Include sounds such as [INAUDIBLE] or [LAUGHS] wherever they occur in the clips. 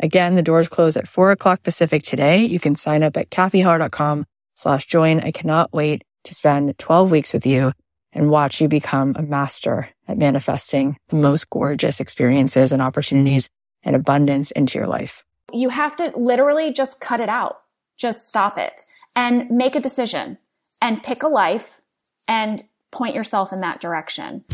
Again, the doors close at four o'clock Pacific today. You can sign up at cathyheller.com slash join. I cannot wait to spend 12 weeks with you and watch you become a master at manifesting the most gorgeous experiences and opportunities and abundance into your life. You have to literally just cut it out. Just stop it and make a decision and pick a life and point yourself in that direction.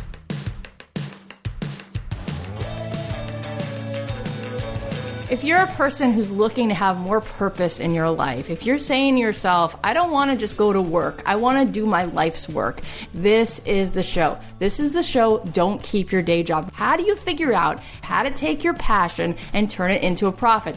If you're a person who's looking to have more purpose in your life, if you're saying to yourself, I don't want to just go to work, I want to do my life's work, this is the show. This is the show, Don't Keep Your Day Job. How do you figure out how to take your passion and turn it into a profit?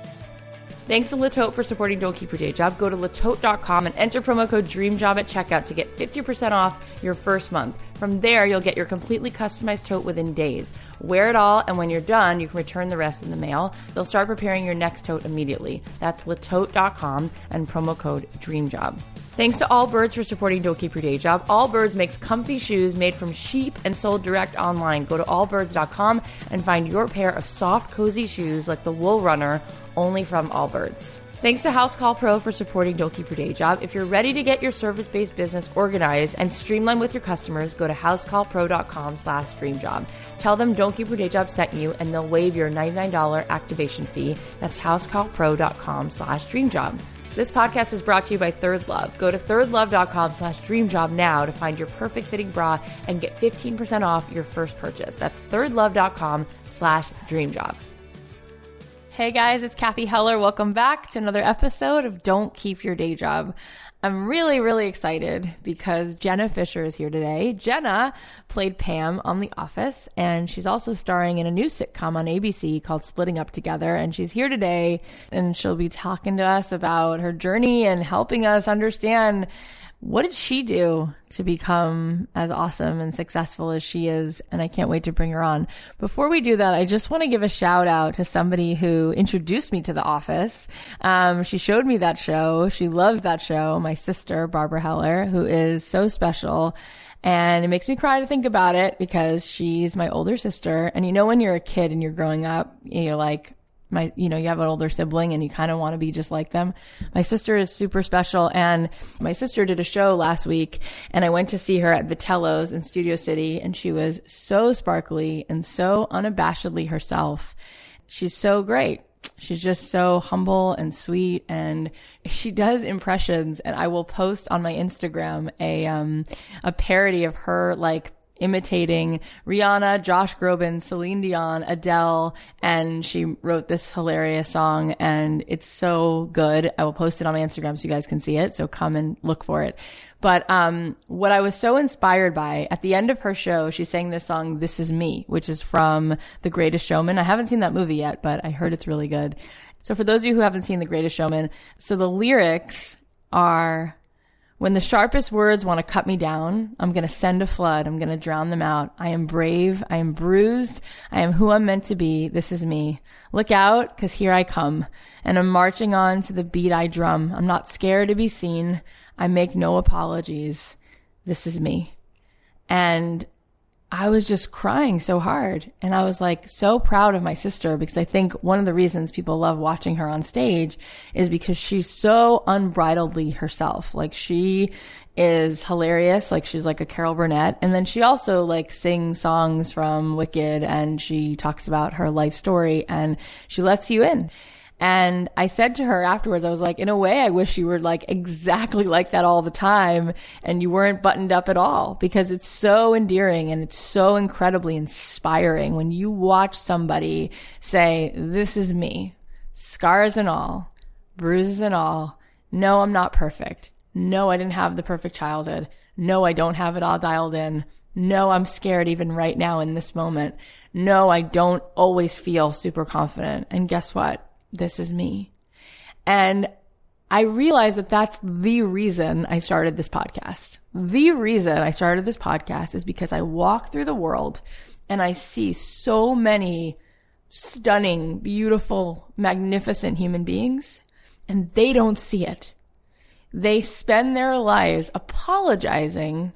Thanks to Le Tote for supporting Don't Keep Your Day Job. Go to letote.com and enter promo code DREAMJOB at checkout to get 50% off your first month. From there, you'll get your completely customized tote within days. Wear it all, and when you're done, you can return the rest in the mail. They'll start preparing your next tote immediately. That's letote.com and promo code DREAMJOB. Thanks to Allbirds for supporting Don't Keep Your Day Job. Allbirds makes comfy shoes made from sheep and sold direct online. Go to allbirds.com and find your pair of soft, cozy shoes like the Wool Runner, only from Allbirds. Thanks to Housecall Pro for supporting Don't Keep Your Day Job. If you're ready to get your service-based business organized and streamlined with your customers, go to housecallpro.com slash dreamjob. Tell them Don't Keep Your Day Job sent you and they'll waive your $99 activation fee. That's housecallpro.com slash dreamjob. This podcast is brought to you by ThirdLove. Go to thirdlove.com slash dreamjob now to find your perfect fitting bra and get 15% off your first purchase. That's thirdlove.com slash dreamjob. Hey guys, it's Cathy Heller. Welcome back to another episode of Don't Keep Your Day Job. I'm really, really excited because Jenna Fischer is here today. Jenna played Pam on The Office, and she's also starring in a new sitcom on ABC called Splitting Up Together. And she's here today, and she'll be talking to us about her journey and helping us understand what did she do to become as awesome and successful as she is? And I can't wait to bring her on. Before we do that, I just want to give a shout out to somebody who introduced me to The Office. Um, she showed me that show. She loves that show. My sister, Barbara Heller, who is so special. And it makes me cry to think about it because she's my older sister. And you know, when you're a kid and you're growing up, you're like, my, you know, you have an older sibling and you kind of want to be just like them. My sister is super special. And my sister did a show last week and I went to see her at Vitello's in Studio City and she was so sparkly and so unabashedly herself. She's so great. She's just so humble and sweet and she does impressions and I will post on my Instagram a, um, a parody of her like imitating Rihanna, Josh Groban, Celine Dion, Adele, and she wrote this hilarious song and it's so good. I will post it on my Instagram so you guys can see it. So come and look for it. But um, what I was so inspired by at the end of her show, she sang this song, This Is Me, which is from The Greatest Showman. I haven't seen that movie yet, but I heard it's really good. So for those of you who haven't seen The Greatest Showman, so the lyrics are when the sharpest words want to cut me down, I'm going to send a flood. I'm going to drown them out. I am brave. I am bruised. I am who I'm meant to be. This is me. Look out, cause here I come. And I'm marching on to the beat I drum. I'm not scared to be seen. I make no apologies. This is me. And I was just crying so hard. And I was like so proud of my sister because I think one of the reasons people love watching her on stage is because she's so unbridledly herself. Like she is hilarious. Like she's like a Carol Burnett. And then she also like sings songs from Wicked and she talks about her life story and she lets you in. And I said to her afterwards, I was like, in a way, I wish you were like exactly like that all the time and you weren't buttoned up at all because it's so endearing and it's so incredibly inspiring when you watch somebody say, this is me, scars and all, bruises and all. No, I'm not perfect. No, I didn't have the perfect childhood. No, I don't have it all dialed in. No, I'm scared even right now in this moment. No, I don't always feel super confident. And guess what? This is me. And I realized that that's the reason I started this podcast. The reason I started this podcast is because I walk through the world and I see so many stunning, beautiful, magnificent human beings and they don't see it. They spend their lives apologizing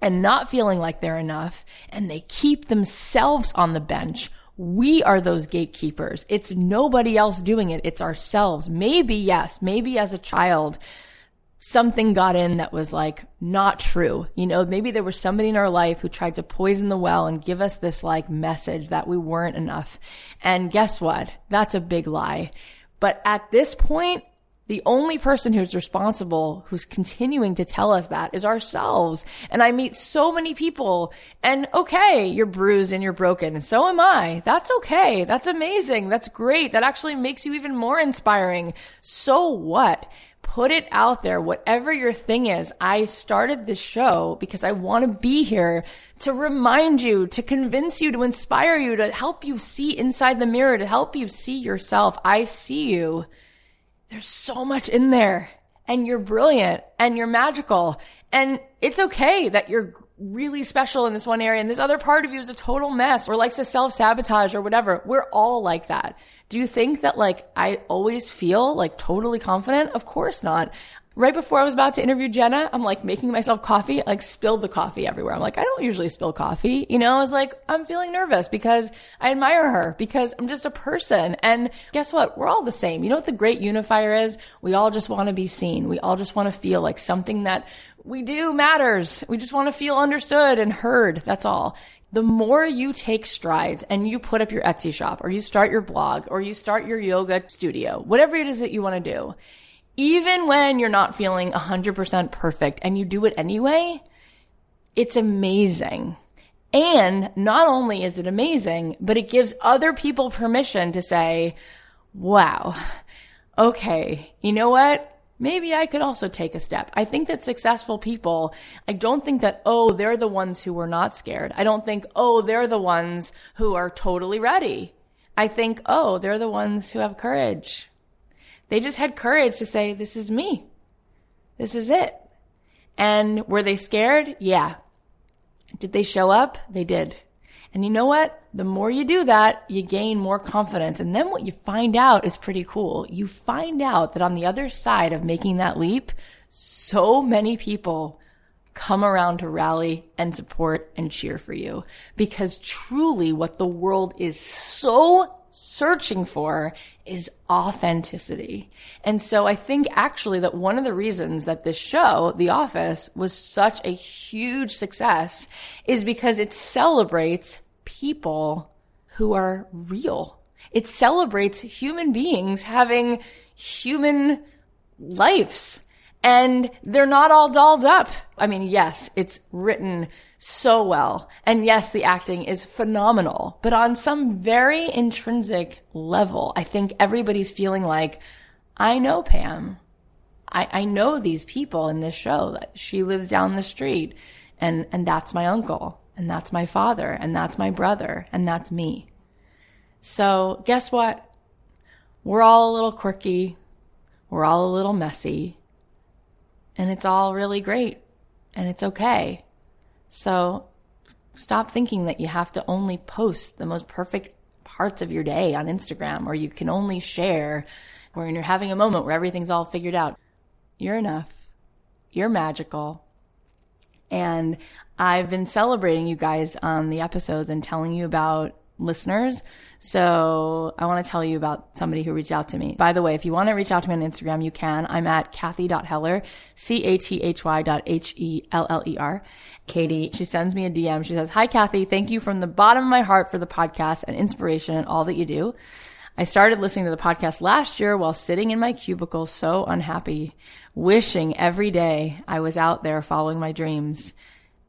and not feeling like they're enough and they keep themselves on the bench we are those gatekeepers. It's nobody else doing it. It's ourselves. Maybe, yes, maybe as a child, something got in that was like not true. You know, maybe there was somebody in our life who tried to poison the well and give us this like message that we weren't enough. And guess what? That's a big lie. But at this point, the only person who's responsible, who's continuing to tell us that is ourselves. And I meet so many people and okay, you're bruised and you're broken. And so am I. That's okay. That's amazing. That's great. That actually makes you even more inspiring. So what? Put it out there. Whatever your thing is. I started this show because I want to be here to remind you, to convince you, to inspire you, to help you see inside the mirror, to help you see yourself. I see you there's so much in there and you're brilliant and you're magical and it's okay that you're really special in this one area and this other part of you is a total mess or likes to self sabotage or whatever. We're all like that. Do you think that like I always feel like totally confident? Of course not right before I was about to interview Jenna, I'm like making myself coffee, I, like spilled the coffee everywhere. I'm like, I don't usually spill coffee. You know, I was like, I'm feeling nervous because I admire her because I'm just a person. And guess what? We're all the same. You know what the great unifier is? We all just want to be seen. We all just want to feel like something that we do matters. We just want to feel understood and heard. That's all the more you take strides and you put up your Etsy shop or you start your blog or you start your yoga studio, whatever it is that you want to do, even when you're not feeling 100% perfect and you do it anyway, it's amazing. And not only is it amazing, but it gives other people permission to say, wow, okay, you know what? Maybe I could also take a step. I think that successful people, I don't think that, oh, they're the ones who were not scared. I don't think, oh, they're the ones who are totally ready. I think, oh, they're the ones who have courage. They just had courage to say, this is me. This is it. And were they scared? Yeah. Did they show up? They did. And you know what? The more you do that, you gain more confidence. And then what you find out is pretty cool. You find out that on the other side of making that leap, so many people come around to rally and support and cheer for you because truly what the world is so searching for is authenticity. And so I think actually that one of the reasons that this show, The Office, was such a huge success is because it celebrates people who are real. It celebrates human beings having human lives and they're not all dolled up. I mean, yes, it's written so well. And yes, the acting is phenomenal, but on some very intrinsic level, I think everybody's feeling like, I know Pam. I, I know these people in this show that she lives down the street and, and that's my uncle and that's my father and that's my brother and that's me. So guess what? We're all a little quirky. We're all a little messy and it's all really great and it's okay. So stop thinking that you have to only post the most perfect parts of your day on Instagram or you can only share when you're having a moment where everything's all figured out. You're enough. You're magical. And I've been celebrating you guys on the episodes and telling you about listeners. So I want to tell you about somebody who reached out to me. By the way, if you want to reach out to me on Instagram, you can. I'm at Cathy.Heller, C-A-T-H-Y dot H-E-L-L-E-R. Katie, she sends me a DM. She says, Hi, Cathy. Thank you from the bottom of my heart for the podcast and inspiration and all that you do. I started listening to the podcast last year while sitting in my cubicle, so unhappy, wishing every day I was out there following my dreams.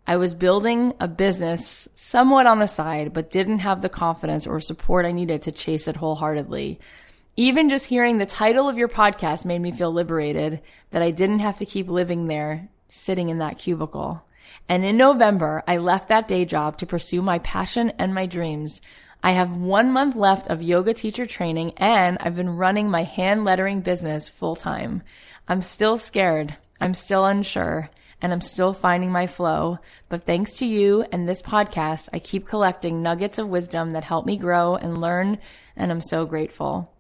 I was building a business somewhat on the side, but didn't have the confidence or support I needed to chase it wholeheartedly. Even just hearing the title of your podcast made me feel liberated that I didn't have to keep living there, sitting in that cubicle. And in November, I left that day job to pursue my passion and my dreams. I have one month left of yoga teacher training and I've been running my hand lettering business full time. I'm still scared. I'm still unsure and I'm still finding my flow. But thanks to you and this podcast, I keep collecting nuggets of wisdom that help me grow and learn. And I'm so grateful.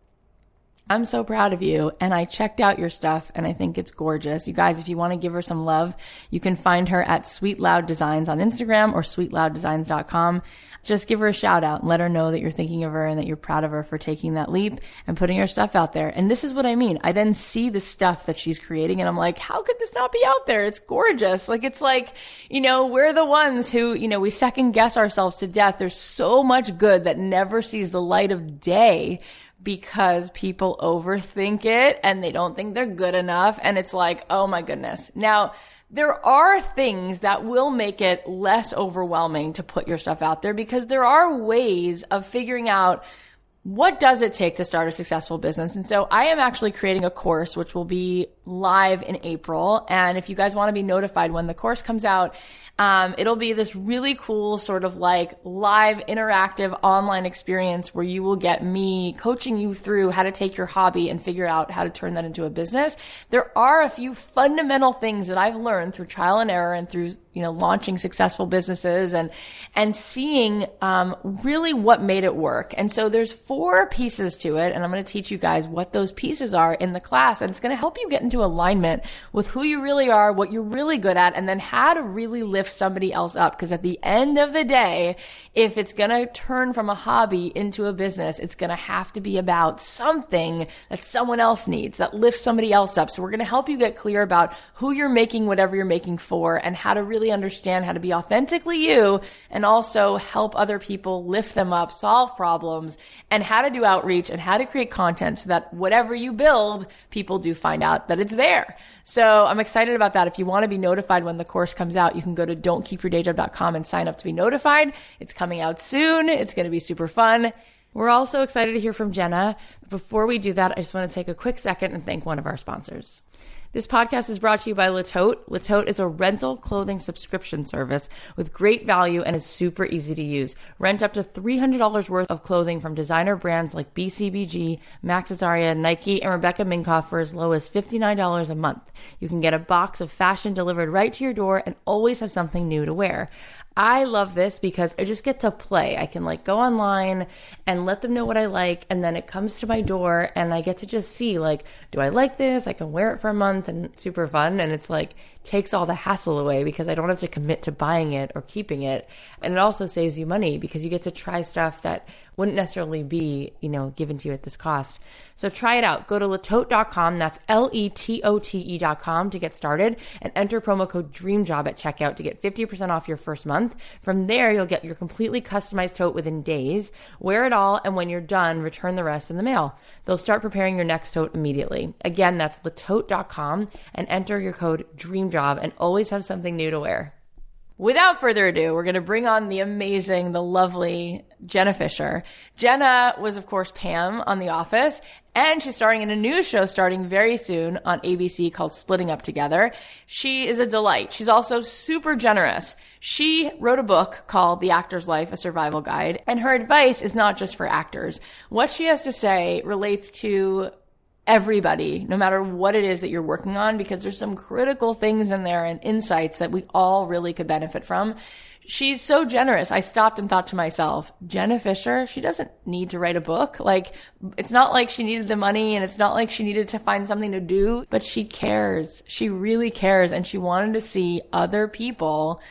I'm so proud of you. And I checked out your stuff and I think it's gorgeous. You guys, if you want to give her some love, you can find her at Sweet Loud Designs on Instagram or sweetlouddesigns.com. Just give her a shout out and let her know that you're thinking of her and that you're proud of her for taking that leap and putting her stuff out there. And this is what I mean. I then see the stuff that she's creating and I'm like, how could this not be out there? It's gorgeous. Like, it's like, you know, we're the ones who, you know, we second guess ourselves to death. There's so much good that never sees the light of day because people overthink it and they don't think they're good enough. And it's like, oh my goodness. Now, there are things that will make it less overwhelming to put your stuff out there because there are ways of figuring out what does it take to start a successful business? And so I am actually creating a course which will be live in April. And if you guys want to be notified when the course comes out, um, it'll be this really cool sort of like live interactive online experience where you will get me coaching you through how to take your hobby and figure out how to turn that into a business. There are a few fundamental things that I've learned through trial and error and through, you know, launching successful businesses and, and seeing, um, really what made it work. And so there's four pieces to it. And I'm going to teach you guys what those pieces are in the class. And it's going to help you get into alignment with who you really are, what you're really good at, and then how to really lift somebody else up. Cause at the end of the day, if it's going to turn from a hobby into a business, it's going to have to be about something that someone else needs that lifts somebody else up. So we're going to help you get clear about who you're making whatever you're making for and how to really understand how to be authentically you and also help other people lift them up, solve problems and how to do outreach and how to create content so that whatever you build, people do find out that it's there. So I'm excited about that. If you want to be notified when the course comes out, you can go to don'tkeepyourdayjob.com and sign up to be notified. It's coming out soon. It's going to be super fun. We're also excited to hear from Jenna. Before we do that, I just want to take a quick second and thank one of our sponsors. This podcast is brought to you by Le Tote. Latote is a rental clothing subscription service with great value and is super easy to use. Rent up to $300 worth of clothing from designer brands like BCBG, Max Azria, Nike, and Rebecca Minkoff for as low as $59 a month. You can get a box of fashion delivered right to your door and always have something new to wear. I love this because I just get to play. I can like go online and let them know what I like. And then it comes to my door and I get to just see like, do I like this? I can wear it for a month and super fun. And it's like takes all the hassle away because I don't have to commit to buying it or keeping it. And it also saves you money because you get to try stuff that wouldn't necessarily be, you know, given to you at this cost. So try it out. Go to letote.com. That's L-E-T-O-T-E.com to get started and enter promo code DREAMJOB at checkout to get 50% off your first month. From there, you'll get your completely customized tote within days. Wear it all. And when you're done, return the rest in the mail. They'll start preparing your next tote immediately. Again, that's letote.com and enter your code DREAMJOB and always have something new to wear. Without further ado, we're going to bring on the amazing, the lovely Jenna Fischer. Jenna was, of course, Pam on The Office, and she's starring in a new show starting very soon on ABC called Splitting Up Together. She is a delight. She's also super generous. She wrote a book called The Actor's Life, a Survival Guide, and her advice is not just for actors. What she has to say relates to everybody, no matter what it is that you're working on, because there's some critical things in there and insights that we all really could benefit from. She's so generous. I stopped and thought to myself, Jenna Fischer, she doesn't need to write a book. Like, it's not like she needed the money and it's not like she needed to find something to do, but she cares. She really cares. And she wanted to see other people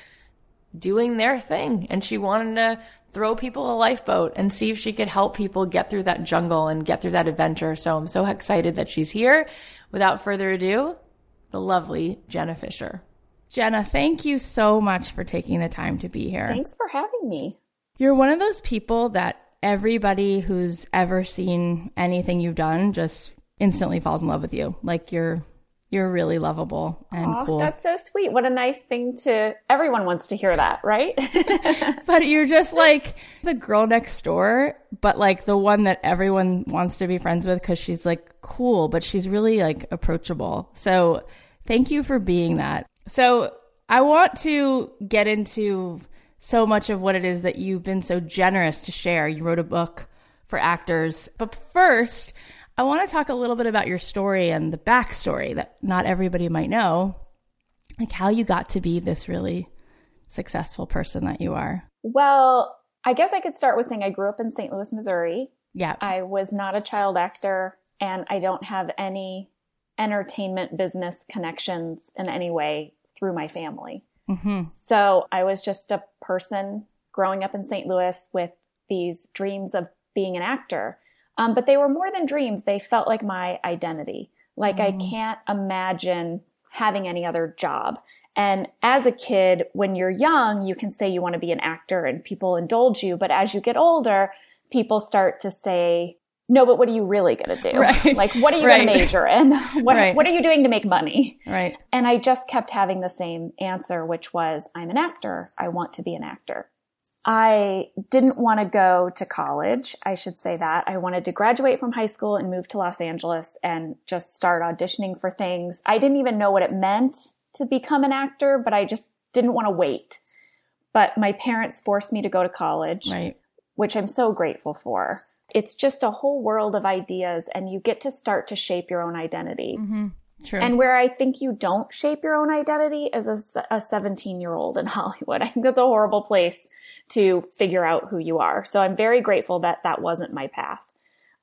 doing their thing and she wanted to throw people a lifeboat and see if she could help people get through that jungle and get through that adventure. So I'm so excited that she's here. Without further ado, the lovely Jenna Fischer. Jenna, thank you so much for taking the time to be here. Thanks for having me. You're one of those people that everybody who's ever seen anything you've done just instantly falls in love with you. Like you're you're really lovable and Aww, cool. That's so sweet. What a nice thing to everyone wants to hear that, right? [LAUGHS] but you're just like the girl next door, but like the one that everyone wants to be friends with cuz she's like cool, but she's really like approachable. So, thank you for being that. So, I want to get into so much of what it is that you've been so generous to share. You wrote a book for actors. But first, I want to talk a little bit about your story and the backstory that not everybody might know, like how you got to be this really successful person that you are. Well, I guess I could start with saying I grew up in St. Louis, Missouri. Yeah. I was not a child actor and I don't have any entertainment business connections in any way through my family. Mm-hmm. So I was just a person growing up in St. Louis with these dreams of being an actor. Um, but they were more than dreams. They felt like my identity. Like mm. I can't imagine having any other job. And as a kid, when you're young, you can say you want to be an actor and people indulge you. But as you get older, people start to say, no, but what are you really going to do? [LAUGHS] Right. Like, what are you right. going to major in? [LAUGHS] What, right. what are you doing to make money? Right. And I just kept having the same answer, which was, I'm an actor. I want to be an actor. I didn't want to go to college. I should say that. I wanted to graduate from high school and move to Los Angeles and just start auditioning for things. I didn't even know what it meant to become an actor, but I just didn't want to wait. But my parents forced me to go to college, right. which I'm so grateful for. It's just a whole world of ideas and you get to start to shape your own identity. Mm-hmm. True. And where I think you don't shape your own identity is a 17 year old in [LAUGHS] Hollywood. I think that's a horrible place to figure out who you are. So I'm very grateful that that wasn't my path.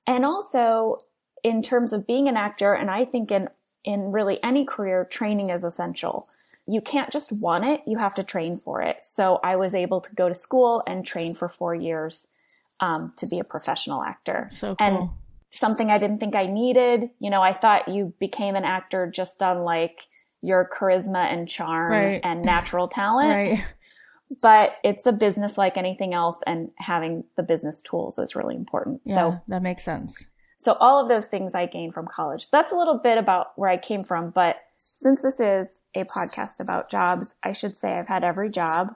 And also in terms of being an actor, and I think in, in really any career, training is essential. You can't just want it, you have to train for it. So I was able to go to school and train for four years um, to be a professional actor. So cool. And something I didn't think I needed. You know, I thought you became an actor just on like your charisma and charm right. and natural talent. Right but it's a business like anything else and having the business tools is really important. Yeah, so that makes sense. So all of those things I gained from college. That's a little bit about where I came from, but since this is a podcast about jobs, I should say I've had every job.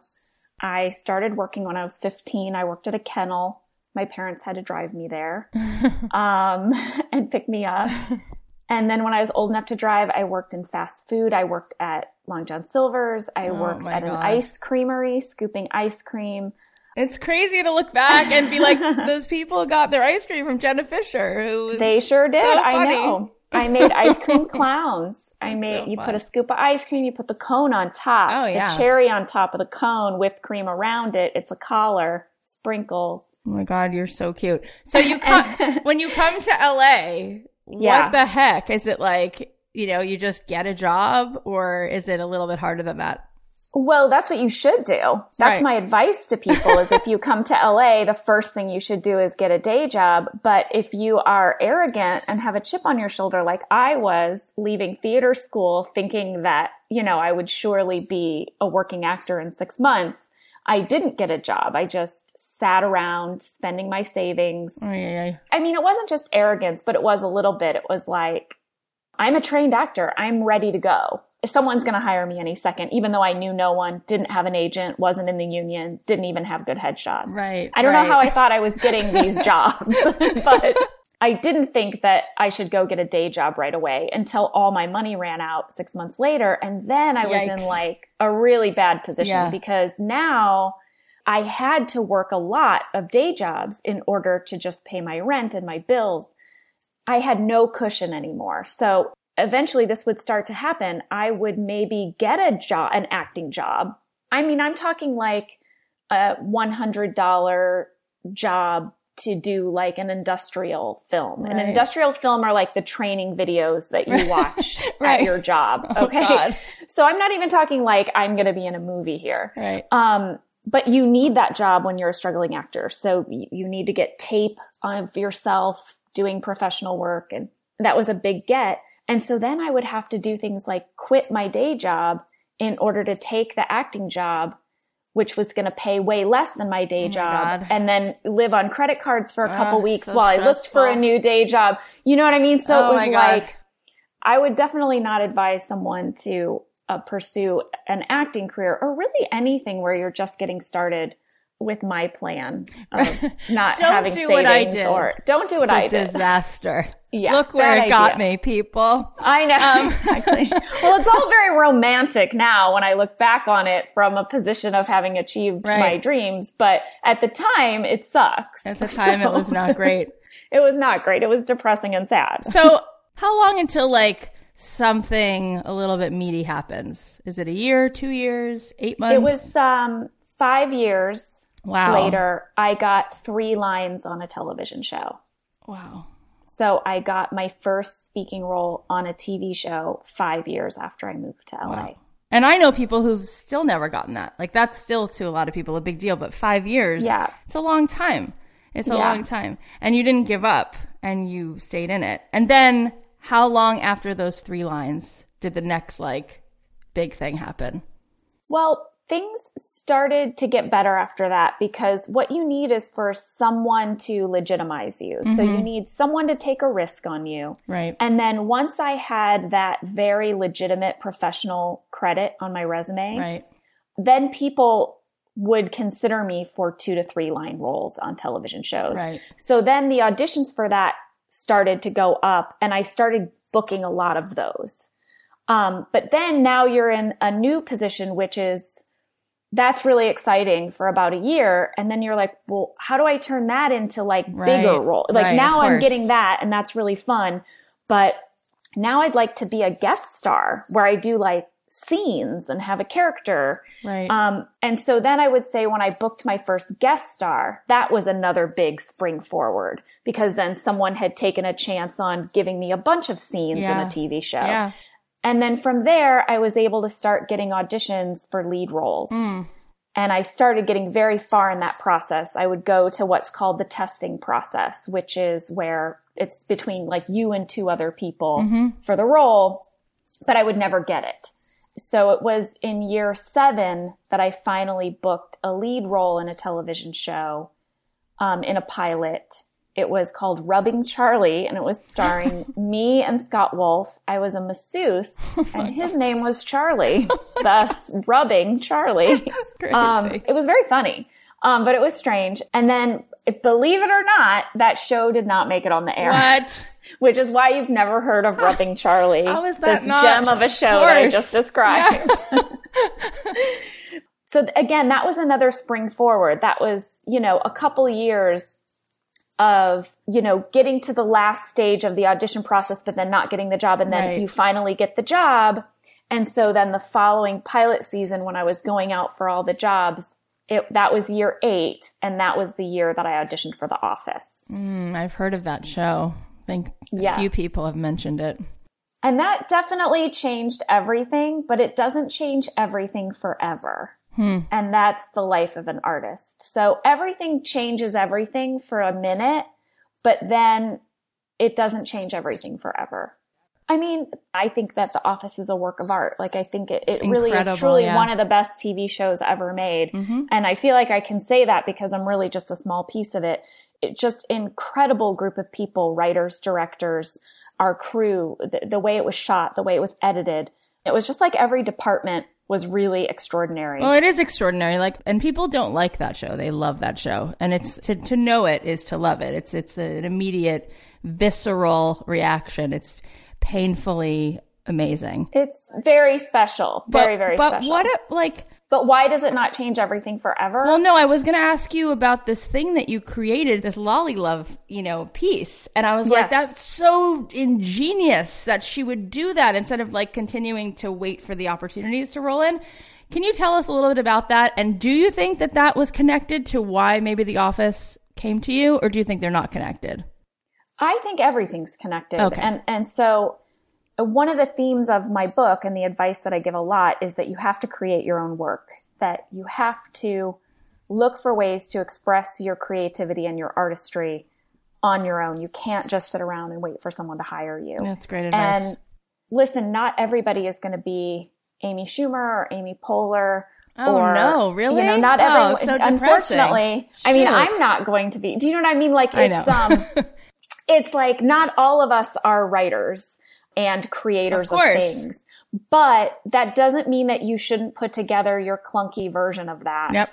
I started working when I was 15. I worked at a kennel. My parents had to drive me there [LAUGHS] um, [LAUGHS] and pick me up. [LAUGHS] And then when I was old enough to drive, I worked in fast food. I worked at Long John Silver's. I oh worked at God. an ice creamery, scooping ice cream. It's crazy to look back and be like, [LAUGHS] those people got their ice cream from Jenna Fischer. they sure did. So I know. I [LAUGHS] made ice cream clowns. [LAUGHS] I made, so you put a scoop of ice cream, you put the cone on top, oh, yeah. the cherry on top of the cone, whipped cream around it. It's a collar, sprinkles. Oh my God, you're so cute. So you come, when you come to LA, yeah. what the heck? Is it like, you know, you just get a job or is it a little bit harder than that? Well, that's what you should do. That's right. my advice to people is if you come to LA, the first thing you should do is get a day job. But if you are arrogant and have a chip on your shoulder, like I was leaving theater school thinking that, you know, I would surely be a working actor in six months, I didn't get a job. I just sat around spending my savings. Oh, yeah, yeah. I mean, it wasn't just arrogance, but it was a little bit. It was like, I'm a trained actor. I'm ready to go. If someone's going to hire me any second, even though I knew no one, didn't have an agent, wasn't in the union, didn't even have good headshots. Right. I don't right. know how I thought I was getting these [LAUGHS] jobs, [LAUGHS] but I didn't think that I should go get a day job right away until all my money ran out six months later. And then I Yikes. was in like a really bad position yeah. because now I had to work a lot of day jobs in order to just pay my rent and my bills. I had no cushion anymore. So eventually this would start to happen. I would maybe get a job, an acting job. I mean, I'm talking like a $100 job to do like an industrial film. Right. An industrial film are like the training videos that you [LAUGHS] watch right. at your job. Oh, okay. Oh, so I'm not even talking like I'm going to be in a movie here. Right. Um, but you need that job when you're a struggling actor. So you need to get tape of yourself doing professional work. And that was a big get. And so then I would have to do things like quit my day job in order to take the acting job which was going to pay way less than my day oh job my and then live on credit cards for a couple weeks so while stressful. I looked for a new day job. You know what I mean? So oh it was like, I would definitely not advise someone to uh, pursue an acting career or really anything where you're just getting started with my plan of [LAUGHS] not having do savings or don't do what I did. Disaster. [LAUGHS] Yeah, Look where it idea. got me, people. I know. Um, [LAUGHS] exactly. well, it's all very romantic now when I look back on it from a position of having achieved right. my dreams. But at the time, it sucks. At the time, so, it was not great. it was not great. It was depressing and sad. So how long until like something a little bit meaty happens? Is it a year, two years, eight months? It was, um, five years wow. later. I got three lines on a television show. Wow. So I got my first speaking role on a TV show five years after I moved to LA. Wow. And I know people who've still never gotten that. Like that's still to a lot of people a big deal, but five years, yeah, it's a long time. It's a yeah. long time. And you didn't give up and you stayed in it. And then how long after those three lines did the next like big thing happen? Well, things started to get better after that because what you need is for someone to legitimize you. Mm-hmm. So you mm-hmm. need someone to take a risk on you. Right. And then once I had that very legitimate professional credit on my resume, right. then people would consider me for two to three line roles on television shows. Right. So then the auditions for that started to go up and I started booking a lot of those. Um, but then now you're in a new position, which is that's really exciting for about a year. And then you're like, well, how do I turn that into like right. bigger role? Like right, now I'm getting that and that's really fun. But now I'd like to be a guest star where I do like scenes and have a character. Right. Um, and so then I would say when I booked my first guest star, that was another big spring forward because then someone had taken a chance on giving me a bunch of scenes yeah. in a TV show. Yeah. And then from there, I was able to start getting auditions for lead roles. Mm. And I started getting very far in that process. I would go to what's called the testing process, which is where it's between like you and two other people mm-hmm. for the role, but I would never get it. So it was in year seven that I finally booked a lead role in a television show, um, in a pilot it was called Rubbing Charlie and it was starring [LAUGHS] me and Scott Wolf. I was a masseuse oh [LAUGHS] and his name was Charlie, thus Rubbing Charlie. [LAUGHS] Um, it was very funny. Um, but it was strange. And then, believe it or not, that show did not make it on the air. What? Which is why you've never heard of Rubbing Charlie. How is that this gem of a show that I just described. Yeah. [LAUGHS] [LAUGHS] so again, that was another spring forward. That was, you know, a couple years of, you know, getting to the last stage of the audition process, but then not getting the job. And then right. you finally get the job. And so then the following pilot season, when I was going out for all the jobs, it, that was year eight. And that was the year that I auditioned for The Office. Mm, I've heard of that show. I think yes. a few people have mentioned it. And that definitely changed everything, but it doesn't change everything forever. Hmm. And that's the life of an artist. So everything changes everything for a minute, but then it doesn't change everything forever. I mean, I think that The Office is a work of art. Like, I think it, it really is truly yeah. one of the best TV shows ever made. Mm-hmm. And I feel like I can say that because I'm really just a small piece of it. Just incredible group of people, writers, directors, our crew, the, the way it was shot, the way it was edited. It was just like every department was really extraordinary. Well, it is extraordinary. Like, and people don't like that show. They love that show. And it's to, to know it is to love it. It's, it's an immediate visceral reaction. It's painfully amazing. It's very special. Very, but, very but special. But what, a, like, but why does it not change everything forever? Well, no, I was going to ask you about this thing that you created, this Lollilove, you know, piece. And I was yes. like, that's so ingenious that she would do that instead of like continuing to wait for the opportunities to roll in. Can you tell us a little bit about that? And do you think that that was connected to why maybe The Office came to you, or do you think they're not connected? I think everything's connected. Okay. And and so one of the themes of my book and the advice that I give a lot is that you have to create your own work. That you have to look for ways to express your creativity and your artistry on your own. You can't just sit around and wait for someone to hire you. That's great advice. And listen, not everybody is going to be Amy Schumer or Amy Poehler. Oh or, no, really? You know, not oh, everyone. so unfortunately, I mean, I'm not going to be. Do you know what I mean? Like, it's um, [LAUGHS] it's like not all of us are writers and creators Of of, things, but that doesn't mean that you shouldn't put together your clunky version of that Yep.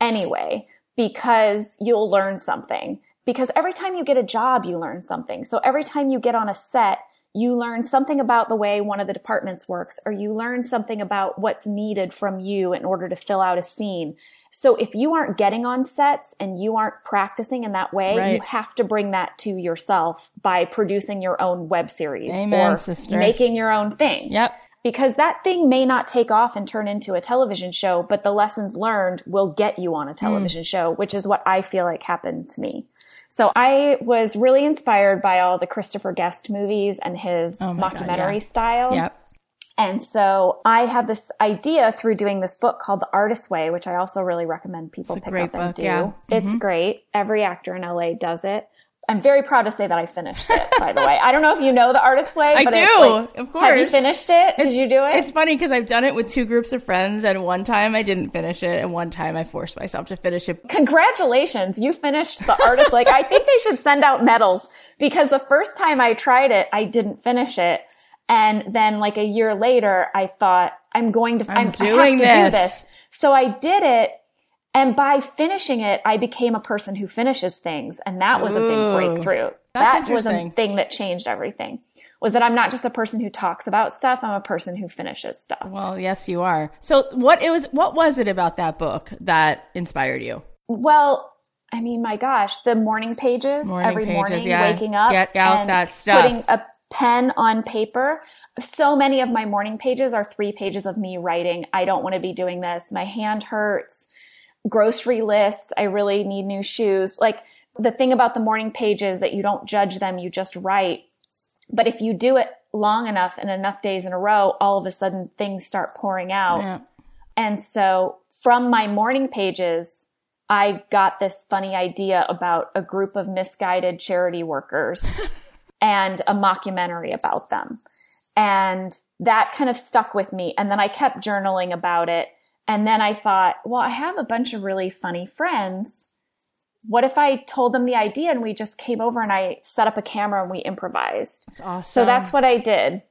anyway, because you'll learn something. Because every time you get a job, you learn something. So every time you get on a set, you learn something about the way one of the departments works, or you learn something about what's needed from you in order to fill out a scene. So if you aren't getting on sets and you aren't practicing in that way, Right. you have to bring that to yourself by producing your own web series Amen, or sister. making your own thing Yep. because that thing may not take off and turn into a television show, but the lessons learned will get you on a mm. television show, which is what I feel like happened to me. So I was really inspired by all the Christopher Guest movies and his Oh my God, mockumentary yeah. style. Yep. And so I had this idea through doing this book called The Artist's Way, which I also really recommend people pick up and do. yeah. Mm-hmm. It's great. Every actor in LA does it. I'm very proud to say that I finished it, by the way. I don't know if you know The Artist's Way, I but do, like- of course. Have you finished it? Did you do it? It's funny because I've done it with two groups of friends, and one time I didn't finish it, and one time I forced myself to finish it. Congratulations, you finished the artist. like, I think they should send out medals because the first time I tried it, I didn't finish it. And then like a year later, I thought, I'm going to, I'm I'm, doing have to do this. this. So I did it. And by finishing it, I became a person who finishes things. And that was a big breakthrough. That was a thing that changed everything was that I'm not just a person who talks about stuff. I'm a person who finishes stuff. Well, yes, you are. So, what it was? What was it about that book that inspired you? Well, I mean, my gosh, the morning pages Morning every pages, morning, yeah. waking up, Get out and that stuff. putting a pen on paper. So many of my morning pages are three pages of me writing. I don't want to be doing this. My hand hurts. Grocery lists. I really need new shoes. Like the thing about the morning pages that you don't judge them, you just write. But if you do it long enough and enough days in a row, all of a sudden things start pouring out. Yeah. And so from my morning pages, I got this funny idea about a group of misguided charity workers [LAUGHS] and a mockumentary about them. And that kind of stuck with me. And then I kept journaling about it. And then I thought, well, I have a bunch of really funny friends. What if I told them the idea and we just came over and I set up a camera and we improvised? It's awesome. So that's what I did.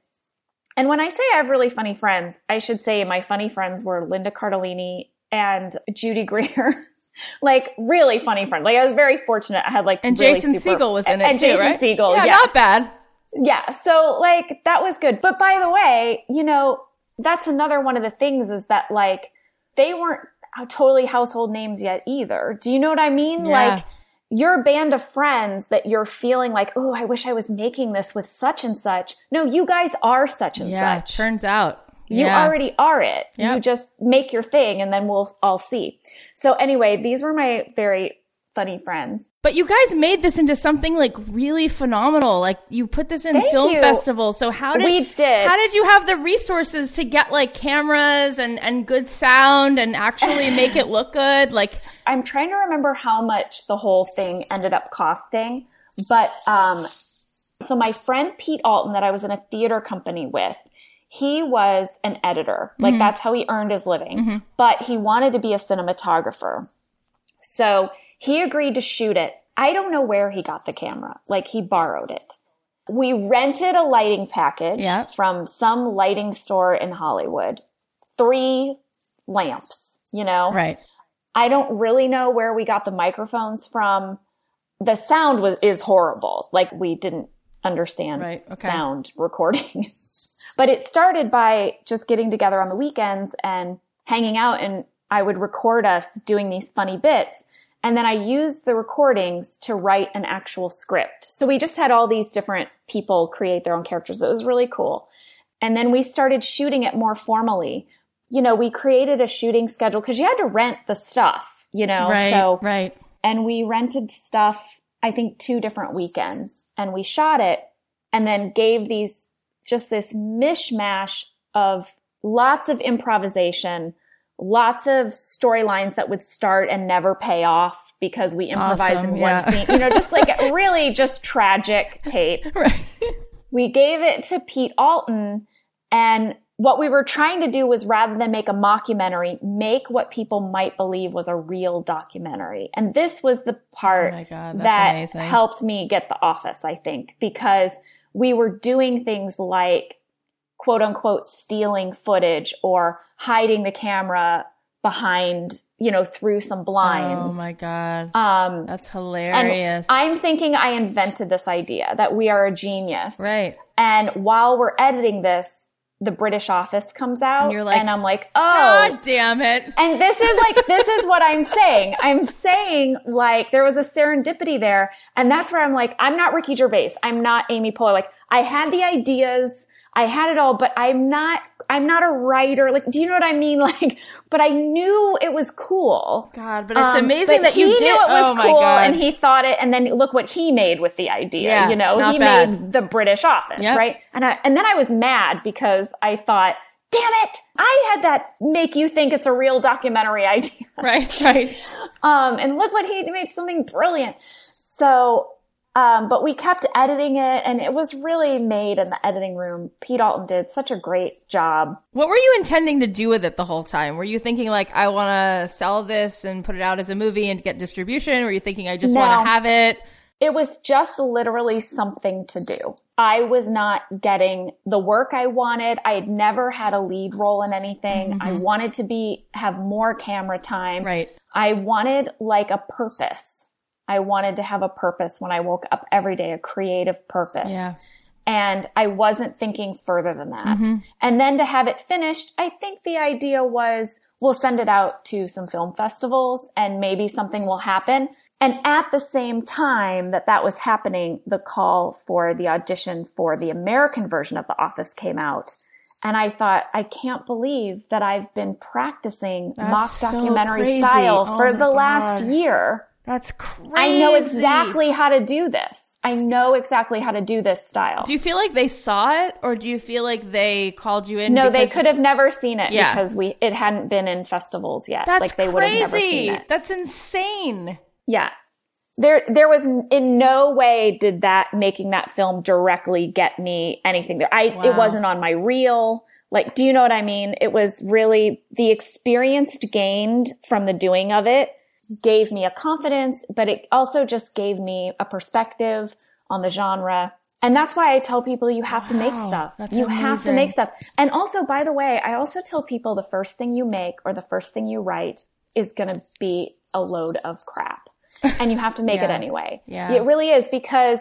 And when I say I have really funny friends, I should say my funny friends were Linda Cardellini and Judy Greer. [LAUGHS] like really funny friends. Like I was very fortunate. I had like and really Jason super- Segel was in it and too, Jason right? Segel, yeah, yes. not bad. Yeah. So like that was good. But by the way, you know, that's another one of the things is that like they weren't uh, totally household names yet either. Do you know what I mean? Yeah. Like your band of friends that you're feeling like, oh, I wish I was making this with such and such. No, you guys are such and Yeah, such. turns out You Yeah. already are it. Yep. You just make your thing and then we'll all see. So anyway, these were my very funny friends. But you guys made this into something like really phenomenal. Like you put this in Thank film you. festivals. So how did We did. How did you have the resources to get like cameras and and good sound and actually [LAUGHS] make it look good? Like I'm trying to remember how much the whole thing ended up costing, but um, so my friend Pete Alton that I was in a theater company with, he was an editor. Like mm-hmm. that's how he earned his living, mm-hmm. but he wanted to be a cinematographer. So he agreed to shoot it. I don't know where he got the camera. Like he borrowed it. We rented a lighting package Yeah. from some lighting store in Hollywood. Three lamps, you know? right. I don't really know where we got the microphones from. The sound was is horrible. Like we didn't understand Right, okay. sound recording. [LAUGHS] but it started by just getting together on the weekends and hanging out and I would record us doing these funny bits. And then I used the recordings to write an actual script. So we just had all these different people create their own characters. It was really cool. And then we started shooting it more formally. You know, we created a shooting schedule because you had to rent the stuff, you know? Right. So right. and we rented stuff, I think two different weekends and we shot it and then gave these just this mishmash of lots of improvisation, lots of storylines that would start and never pay off because we improvise awesome, in yeah. one scene. You know, just like [LAUGHS] really just tragic tape. [LAUGHS] Right. We gave it to Pete Alton and what we were trying to do was rather than make a mockumentary, make what people might believe was a real documentary. And this was the oh part oh God, that amazing. helped me get the office, I think, because we were doing things like quote unquote stealing footage or hiding the camera behind, you know, through some blinds. Oh my God. Um, that's hilarious. I'm thinking I invented this idea that we are a genius. Right. And while we're editing this, the British office comes out and, you're like, and I'm like, oh, God damn it. And this is like, this is what I'm saying. I'm saying like there was a serendipity there. And that's where I'm like, I'm not Ricky Gervais. I'm not Amy Poehler. Like I had the ideas. I had it all, but I'm not, I'm not a writer. Like, do you know what I mean? [LAUGHS] Like, but I knew it was cool. God, but it's um, amazing um, that you did. Knew it was oh cool and he thought it. And then look what he made with the idea. Yeah, you know, he bad. made the British office, yep. right? And I, and then I was mad because I thought, damn it, I had that make you think it's a real documentary [LAUGHS] idea. Right, right. um, and look what he made something brilliant. So um, but we kept editing it and it was really made in the editing room. Pete Alton did such a great job. What were you intending to do with it the whole time? Were you thinking like, I want to sell this and put it out as a movie and get distribution? Were you thinking I just no, want to have it? It was just literally something to do. I was not getting the work I wanted. I had never had a lead role in anything. Mm-hmm. I wanted to be, have more camera time. Right. I wanted like a purpose. I wanted to have a purpose when I woke up every day, a creative purpose. Yeah. And I wasn't thinking further than that. Mm-hmm. And then to have it finished, I think the idea was we'll send it out to some film festivals and maybe something will happen. And at the same time that that was happening, the call for the audition for the American version of The Office came out. And I thought, I can't believe that I've been practicing That's mock documentary so style oh for the God. last year. That's crazy. I know exactly how to do this. I know exactly how to do this style. Do you feel like they saw it or do you feel like they called you in? No, they could have never seen it yeah. because we it hadn't been in festivals yet. That's like they crazy. would have never seen it. That's insane. Yeah. There there was in no way did that making that film directly get me anything there. I wow. it wasn't on my reel. Like, do you know what I mean? It was really the experience gained from the doing of it gave me a confidence, but it also just gave me a perspective on the genre. And that's why I tell people you have wow, to make stuff. you amazing. have to make stuff. And also, by the way, I also tell people the first thing you make or the first thing you write is going to be a load of crap. And you have to make [LAUGHS] yeah. it anyway. Yeah. It really is because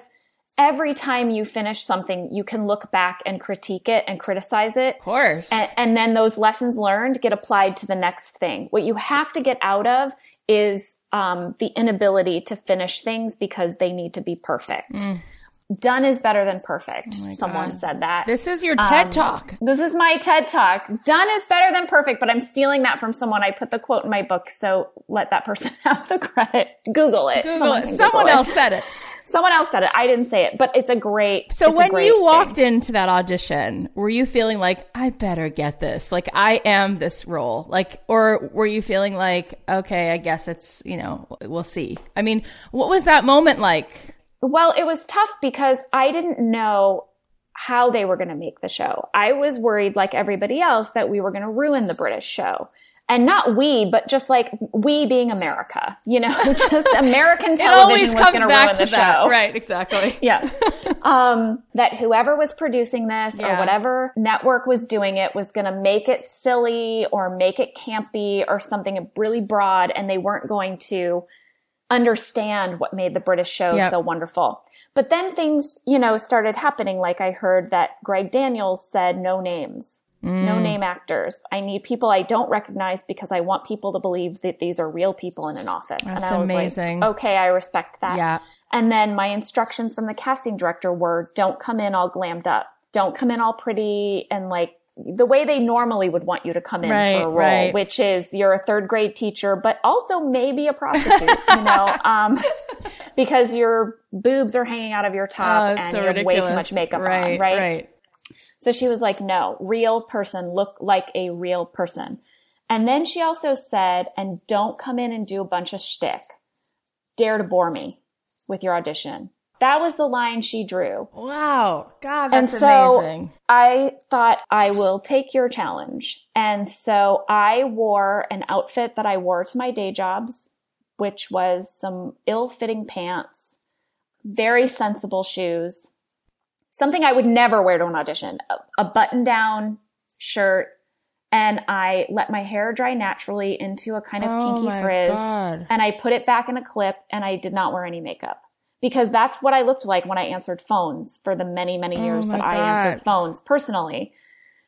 every time you finish something, you can look back and critique it and criticize it. Of course. And, and then those lessons learned get applied to the next thing. What you have to get out of is um, the inability to finish things because they need to be perfect. Mm. Done is better than perfect. Oh Someone God. said that. This is your TED um, talk. This is my TED talk. Done is better than perfect, but I'm stealing that from someone. I put the quote in my book, so let that person [LAUGHS] have the credit. Google it. Google someone it. Someone Google else it. said it. [LAUGHS] Someone else said it. I didn't say it, but it's a great. So when great you walked thing. into that audition, were you feeling like I better get this? Like I am this role. Like, or were you feeling like, okay, I guess it's you know we'll see. I mean, what was that moment like? Well, it was tough because I didn't know how they were going to make the show. I was worried, like everybody else, that we were going to ruin the British show and not we, but just like we being America, you know, [LAUGHS] just American [LAUGHS] television was going to ruin the that. show. Right, exactly. [LAUGHS] Yeah. um, that whoever was producing this yeah. or whatever network was doing it was going to make it silly or make it campy or something really broad and they weren't going to understand what made the British show yep. so wonderful. But then things, you know, started happening. Like I heard that Greg Daniels said no names. Mm. No name actors. I need people I don't recognize because I want people to believe that these are real people in an office. That's and I was amazing. like, okay, I respect that. Yeah. And then my instructions from the casting director were don't come in all glammed up. Don't come in all pretty and like the way they normally would want you to come in Right, for a role, right. which is you're a third grade teacher, but also maybe a prostitute, [LAUGHS] you know, um, [LAUGHS] because your boobs are hanging out of your Oh, top it's and so you have way too much makeup right, on, right? So she was like, no, real person, look like a real person. And then she also said, and don't come in and do a bunch of shtick. Dare to bore me with your audition. That was the line she drew. Wow. God, And that's so amazing. I thought I will take your challenge. And so I wore an outfit that I wore to my day jobs, which was some ill fitting pants, very sensible shoes, something I would never wear to an audition, a, a button down shirt. And I let my hair dry naturally into a kind of Oh kinky frizz. God. And I put it back in a clip and I did not wear any makeup because that's what I looked like when I answered phones for the many, many years Oh that I answered phones personally.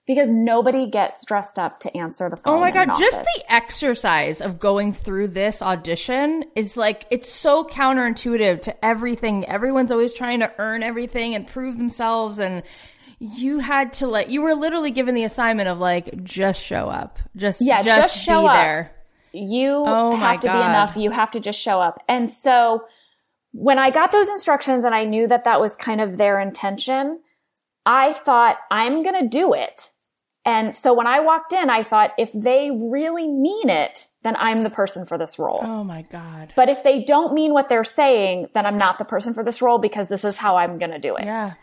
Because nobody gets dressed up to answer the phone. Oh my god, just the exercise of going through this audition is like it's so counterintuitive to everything. Everyone's always trying to earn everything and prove themselves and you had to like you were literally given the assignment of like just show up. Just Yeah, just, just show be up. there. you Oh have to be enough. You have to just show up. And so when I got those instructions and I knew that that was kind of their intention, I thought I'm going to do it. And so when I walked in, I thought if they really mean it, then I'm the person for this role. Oh my god. But if they don't mean what they're saying, then I'm not the person for this role because this is how I'm going to do it. Yeah.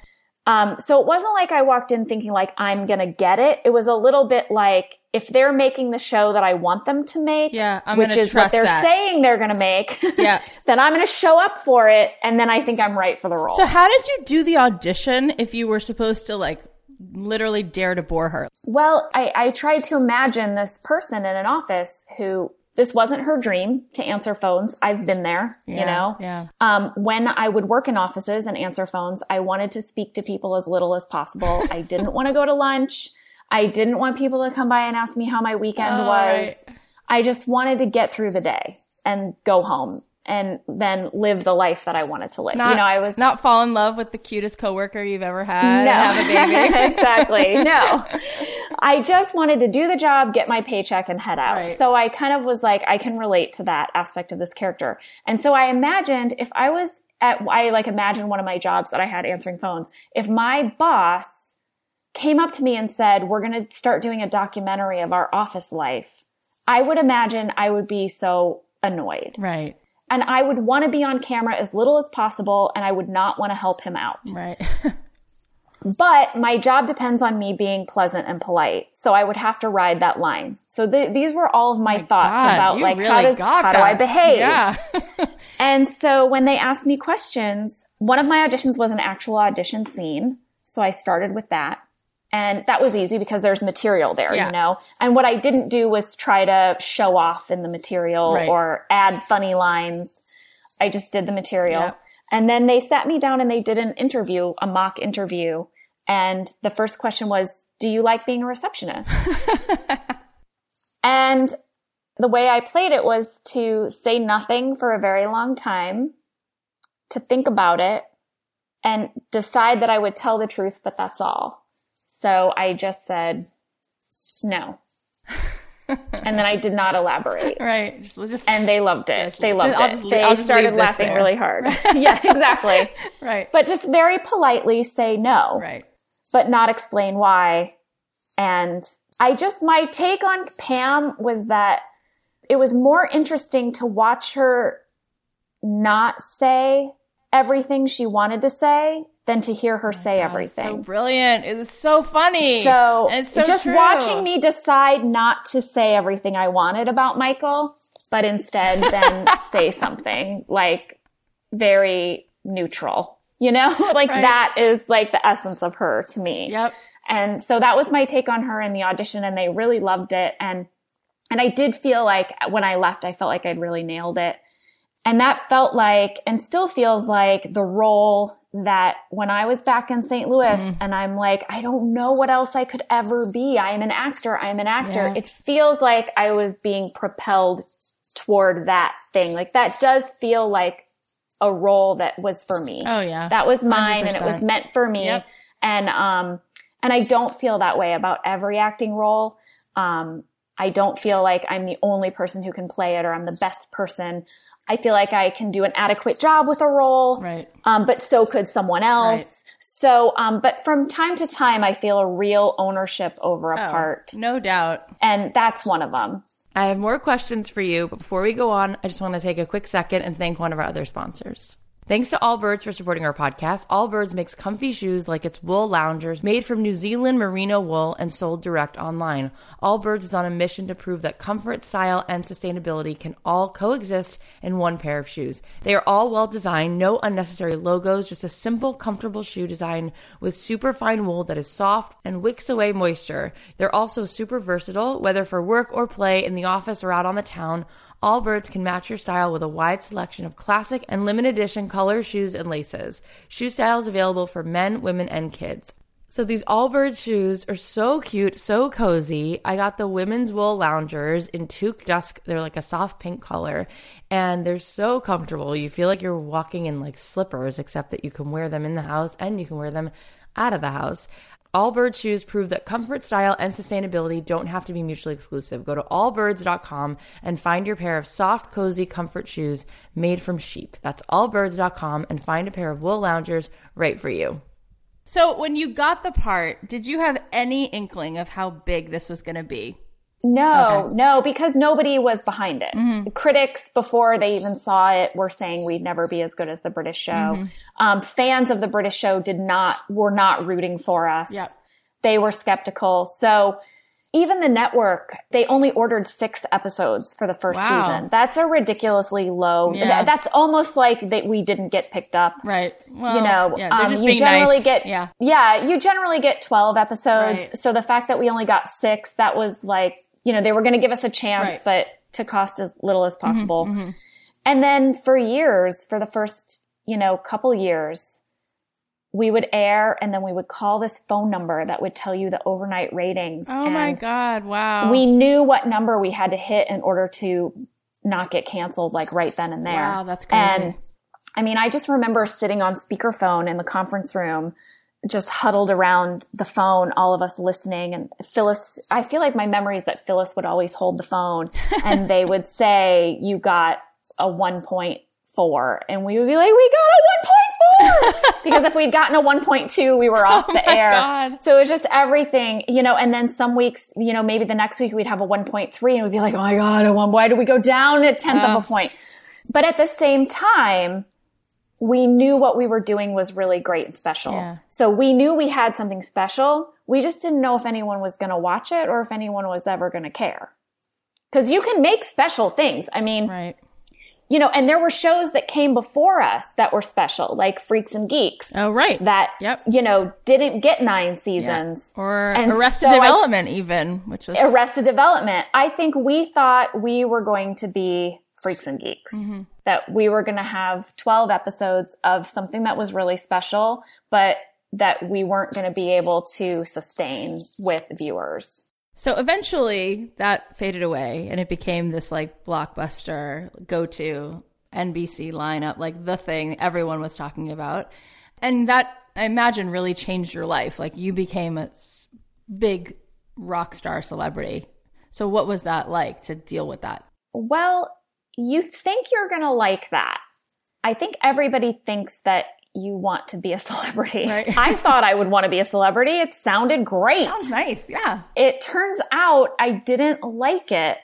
Um, so it wasn't like I walked in thinking like I'm to get it. It was a little bit like if they're making the show that I want them to make, Yeah, I'm which is what they're that. saying they're to make, [LAUGHS] Yeah. [LAUGHS] then I'm to show up for it. And then I think I'm right for the role. So how did you do the audition if you were supposed to like literally dare to bore her? Well, I, I tried to imagine this person in an office who this wasn't her dream to answer phones. I've been there, you know? yeah. Um, when I would work in offices and answer phones, I wanted to speak to people as little as possible. [LAUGHS] I didn't want to go to lunch. I didn't want people to come by and ask me how my weekend Oh, was. right. I just wanted to get through the day and go home and then live the life that I wanted to live. Not, you know, I was not fall in love with the cutest coworker you've ever had. no, and Have a [LAUGHS] baby. exactly. [LAUGHS] No, I just wanted to do the job, get my paycheck and head out. Right. So I kind of was like, I can relate to that aspect of this character. And so I imagined if I was at, I like imagined one of my jobs that I had answering phones. If my boss came up to me and said, we're going to start doing a documentary of our office life, I would imagine I would be so annoyed Right. And I would want to be on camera as little as possible and I would not want to help him out. Right. [LAUGHS] But my job depends on me being pleasant and polite. So I would have to ride that line. So th- these were all of my, thoughts God, about like, really how does, how do I behave? Yeah. [LAUGHS] [LAUGHS] And so when they asked me questions, one of my auditions was an actual audition scene. So I started with that. And that was easy because there's material there, Yeah. you know? And what I didn't do was try to show off in the material Right. or add funny lines. I just did the material. Yeah. And then they sat me down and they did an interview, a mock interview. And the first question was, do you like being a receptionist? [LAUGHS] and the way I played it was to say nothing for a very long time, to think about it and decide that I would tell the truth, but that's all. So I just said no. And then I did not elaborate. [LAUGHS] right. Just, just And they loved it. Just- they loved it. they started laughing really hard. [LAUGHS] yeah, exactly. [LAUGHS] right. But just very politely say no right. but not explain why. And I just, my take on Pam was that it was more interesting to watch her not say everything she wanted to say than to hear her oh say So everything. So brilliant. It was so funny. So, And it's so just true. watching me decide not to say everything I wanted about Michael, but instead then [LAUGHS] say something like very neutral, you know, [LAUGHS] like Right. that is like the essence of her to me. Yep. And so that was my take on her in the audition and they really loved it. And, and I did feel like when I left, I felt like I'd really nailed it. And that felt like, and still feels like the role that when I was back in St. Louis Mm-hmm. and I'm like, I don't know what else I could ever be. I'm an actor. I'm an actor. Yeah. It feels like I was being propelled toward that thing. Like that does feel like a role that was for me. Oh yeah. That was mine and it was meant for me. Yep. And, um, And I don't feel that way about every acting role. Um, I don't feel like I'm the only person who can play it or I'm the best person. I feel like I can do an adequate job with a role. Right. Um, but so could someone else. Right. So, um, but from time to time, I feel a real ownership over a oh, part. No doubt. And that's one of them. I have more questions for you, but before we go on, I just want to take a quick second and thank one of our other sponsors. Thanks to Allbirds for supporting our podcast. Allbirds makes comfy shoes like its wool loungers made from New Zealand merino wool and sold direct online. Allbirds is on a mission to prove that comfort, style, and sustainability can all coexist in one pair of shoes. They are all well designed, no unnecessary logos, just a simple, comfortable shoe design with super fine wool that is soft and wicks away moisture. They're also super versatile, whether for work or play, in the office or out on the town. Allbirds can match your style with a wide selection of classic and limited edition color shoes and laces. Shoe styles available for men, women, and kids. So these Allbirds shoes are so cute, so cozy. I got the women's wool loungers in Toque Dusk. They're like a soft pink color and they're so comfortable. You feel like you're walking in like slippers, except that you can wear them in the house and you can wear them out of the house. Allbirds shoes prove that comfort, style, and sustainability don't have to be mutually exclusive. Go to allbirds.com and find your pair of soft, cozy comfort shoes made from sheep. That's allbirds.com and find a pair of wool loungers right for you. So, when you got the part, did you have any inkling of how big this was going to be? No, okay. no, because nobody was behind it. Mm-hmm. Critics, before they even saw it, were saying we'd never be as good as the British show. Mm-hmm. Um, fans of the British show did not, were not rooting for us. Yep. They were skeptical. So even the network, they only ordered six episodes for the first wow. season. That's a ridiculously low. Yeah. That's almost like that we didn't get picked up. Right. Well, you know, yeah, um, you generally nice. get, yeah. yeah, you generally get 12 episodes. Right. So the fact that we only got six, that was like, you know, they were going to give us a chance, right. but to cost as little as mm-hmm, possible. Mm-hmm, mm-hmm. And then for years, for the first, you know, couple years, we would air and then we would call this phone number that would tell you the overnight ratings. Oh and my God. Wow. We knew what number we had to hit in order to not get canceled like right then and there. Wow. That's crazy. And I mean, I just remember sitting on speakerphone in the conference room just huddled around the phone, all of us listening. And Phyllis, I feel like my memory is that Phyllis would always hold the phone [LAUGHS] and they would say, you got a 1.4. And we would be like, we got a 1.4! [LAUGHS] because if we'd gotten a 1.2, we were off oh the air. God. So it was just everything, you know, and then some weeks, you know, maybe the next week we'd have a 1.3 and we'd be like, oh my God, a one, why did we go down a tenth of a point? But at the same time, we knew what we were doing was really great and special. Yeah. So we knew we had something special. We just didn't know if anyone was going to watch it or if anyone was ever going to care. Cause you can make special things. I mean, right. you know, and there were shows that came before us that were special, like Freaks and Geeks. Oh, right. That, yep. you know, didn't get nine seasons. Yeah. Or and Arrested so Development I, even, which was Arrested Development. I think we thought we were going to be Freaks and Geeks. Mm-hmm. That we were going to have 12 episodes of something that was really special, but that we weren't going to be able to sustain with viewers. So eventually that faded away and it became this like blockbuster go to NBC lineup, like the thing everyone was talking about. And that I imagine really changed your life. Like you became a big rock star celebrity. So what was that like to deal with that? Well, you think you're going to like that. I think everybody thinks that you want to be a [LAUGHS] celebrity. Right. [LAUGHS] I thought I would want to be a celebrity. It sounded great. Sounds nice. Yeah. It turns out I didn't like it.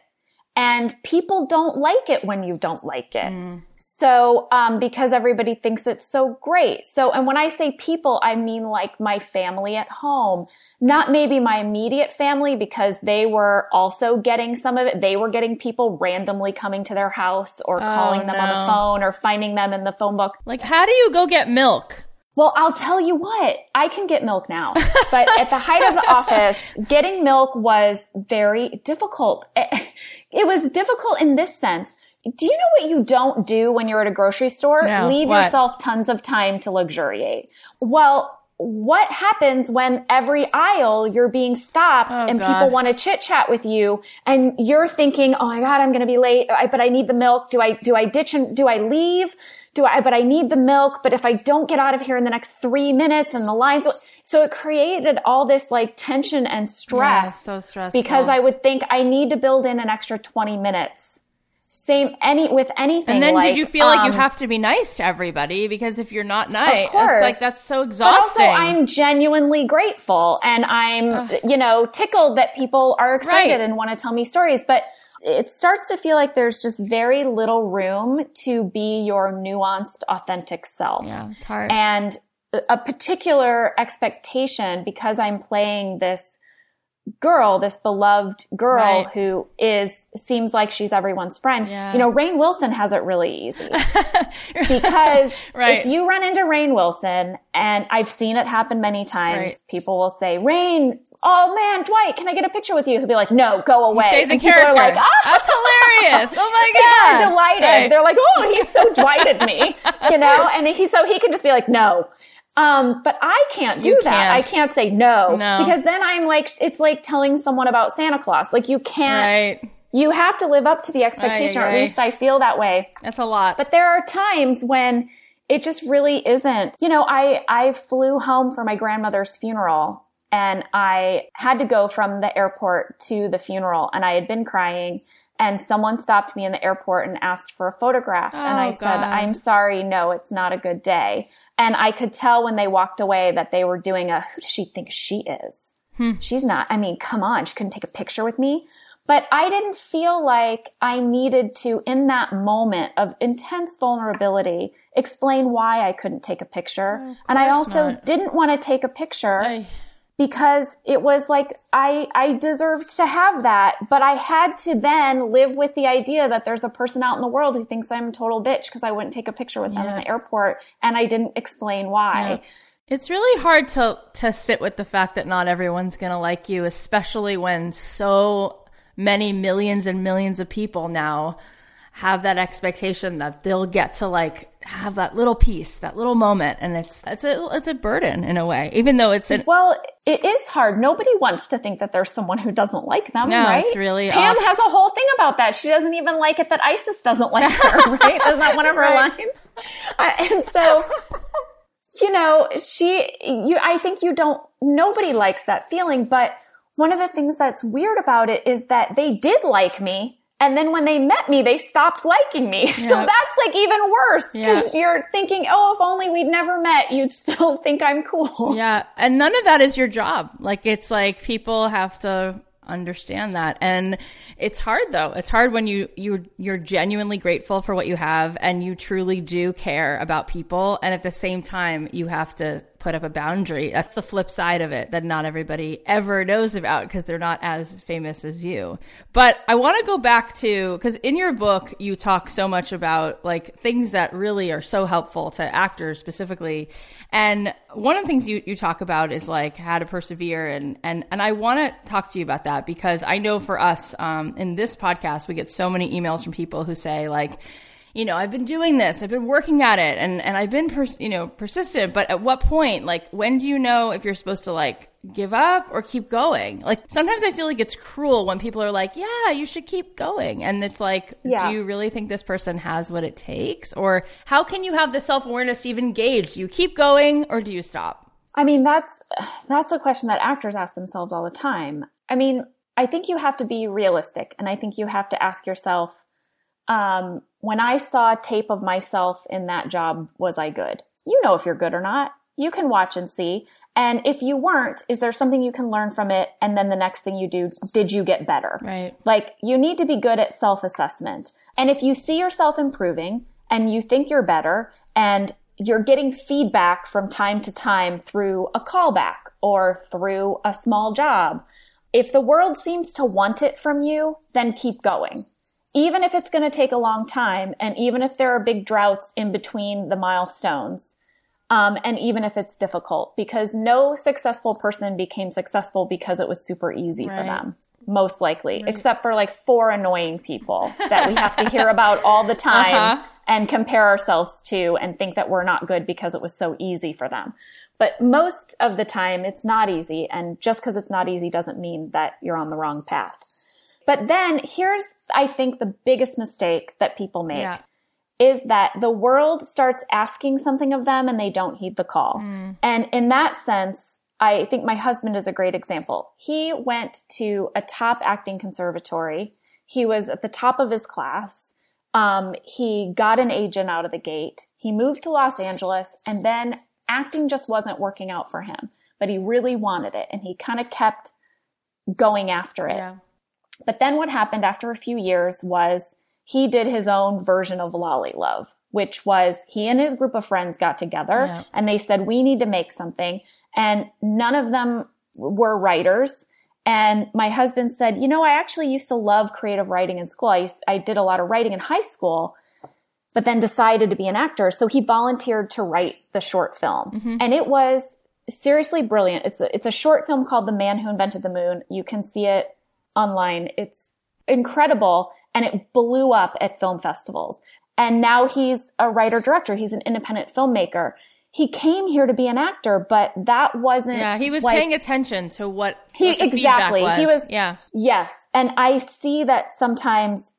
And people don't like it when you don't like it. Mm. So, um, because everybody thinks it's so great. So, and when I say people, I mean like my family at home, not maybe my immediate family because they were also getting some of it. They were getting people randomly coming to their house or oh, calling them no. on the phone or finding them in the phone book. Like, how do you go get milk? Well, I'll tell you what, I can get milk now. But at the height of the [LAUGHS] office, getting milk was very difficult. It, was difficult in this sense. Do you know what you don't do when you're at a grocery store? No, Leave what? yourself tons of time to luxuriate. Well, what happens when every aisle you're being stopped oh, and God. people want to chit chat with you and you're thinking, Oh my God, I'm going to be late, but I need the milk. Do I, do I ditch and do I leave? Do I, but I need the milk. But if I don't get out of here in the next three minutes and the lines, so it created all this like tension and stress. Yeah, so stressful. Because I would think I need to build in an extra 20 minutes same any with anything. And then like, did you feel um, like you um, have to be nice to everybody because if you're not nice, it's like that's so exhausting. But also, I'm genuinely grateful and I'm Ugh. you know tickled that people are excited right. and want to tell me stories, but. It starts to feel like there's just very little room to be your nuanced, authentic self. Yeah, it's hard. And a particular expectation because I'm playing this girl, this beloved girl right. who is seems like she's everyone's friend. Yeah. You know, Rainn Wilson has it really easy [LAUGHS] because [LAUGHS] right. if you run into Rainn Wilson, and I've seen it happen many times, right. people will say, "Rainn, oh man, Dwight, can I get a picture with you?" He'll be like, "No, go away." He stays and people character. are like, "Ah, that's [LAUGHS] hilarious! Oh my god!" People are delighted. They're like, "Oh, he's so Dwighted me," you know, and he so he can just be like, "No." Um, but I can't do you that. Can't. I can't say no, no, because then I'm like, it's like telling someone about Santa Claus. Like you can't, right. you have to live up to the expectation, right, or at least I feel that way. That's a lot. But there are times when it just really isn't. You know, I, I flew home for my grandmother's funeral and I had to go from the airport to the funeral and I had been crying and someone stopped me in the airport and asked for a photograph. Oh, and I God. said, I'm sorry. No, it's not a good day. And I could tell when they walked away that they were doing a, who does she think she is? Hmm. She's not, I mean, come on. She couldn't take a picture with me. But I didn't feel like I needed to, in that moment of intense vulnerability, explain why I couldn't take a picture. Oh, and I also not. didn't want to take a picture. I because it was like I I deserved to have that, but I had to then live with the idea that there's a person out in the world who thinks I'm a total bitch because I wouldn't take a picture with yeah. them in the airport and I didn't explain why. Yeah. It's really hard to to sit with the fact that not everyone's going to like you, especially when so many millions and millions of people now have that expectation that they'll get to like have that little piece, that little moment, and it's it's a it's a burden in a way, even though it's an well, it is hard. Nobody wants to think that there's someone who doesn't like them, no, right? It's really Pam has a whole thing about that. She doesn't even like it that Isis doesn't like [LAUGHS] her, right? Isn't that one of her right. lines? Uh, and so, you know, she, you, I think you don't. Nobody likes that feeling, but one of the things that's weird about it is that they did like me and then when they met me, they stopped liking me. [LAUGHS] So that's like even worse because you're thinking, oh, if only we'd never met, you'd [LAUGHS] still think I'm cool. Yeah. And none of that is your job. Like it's like people have to understand that. And it's hard though. It's hard when you, you, you're genuinely grateful for what you have and you truly do care about people. And at the same time, you have to put up a boundary. That's the flip side of it that not everybody ever knows about because they're not as famous as you. But I want to go back to because in your book you talk so much about like things that really are so helpful to actors specifically. And one of the things you, you talk about is like how to persevere and and and I want to talk to you about that because I know for us um, in this podcast we get so many emails from people who say like you know, I've been doing this, I've been working at it, and and I've been, pers- you know, persistent. But at what point, like, when do you know if you're supposed to like give up or keep going? Like, sometimes I feel like it's cruel when people are like, "Yeah, you should keep going," and it's like, yeah. do you really think this person has what it takes, or how can you have the self awareness to even gauge? Do you keep going or do you stop? I mean, that's that's a question that actors ask themselves all the time. I mean, I think you have to be realistic, and I think you have to ask yourself um, when I saw tape of myself in that job, was I good? You know if you're good or not. You can watch and see. And if you weren't, is there something you can learn from it? And then the next thing you do, did you get better? Right. Like you need to be good at self assessment. And if you see yourself improving and you think you're better and you're getting feedback from time to time through a callback or through a small job, if the world seems to want it from you, then keep going even if it's going to take a long time and even if there are big droughts in between the milestones, um, and even if it's difficult, because no successful person became successful because it was super easy right. for them, most likely, right. except for like four annoying people that we have to hear about all the [LAUGHS] time. Uh-huh. and compare ourselves to and think that we're not good because it was so easy for them. But most of the time it's not easy. And just because it's not easy doesn't mean that you're on the wrong path. But then here's, I think, the biggest mistake that people make. Yeah. Is that the world starts asking something of them and they don't heed the call. Mm. And in that sense, I think my husband is a great example. He went to a top acting conservatory. He was at the top of his class. Um, he got an agent out of the gate. He moved to Los Angeles and then acting just wasn't working out for him, but he really wanted it and he kind of kept going after it. Yeah. But then what happened after a few years was he did his own version of Lollilove, which was he and his group of friends got together yeah. and they said, we need to make something and none of them were writers. And my husband said, you know, I actually used to love creative writing in school. I, used, I did a lot of writing in high school, but then decided to be an actor. So he volunteered to write the short film. Mm-hmm. And it was seriously brilliant. It's a, it's a short film called The Man Who Invented the Moon. You can see it online. It's incredible. And it blew up at film festivals. And now he's a writer director. He's an independent filmmaker he came here to be an actor, but that wasn't. Yeah, he was like, paying attention to what, he what exactly. Was. He was. Yeah. Yes, and I see that sometimes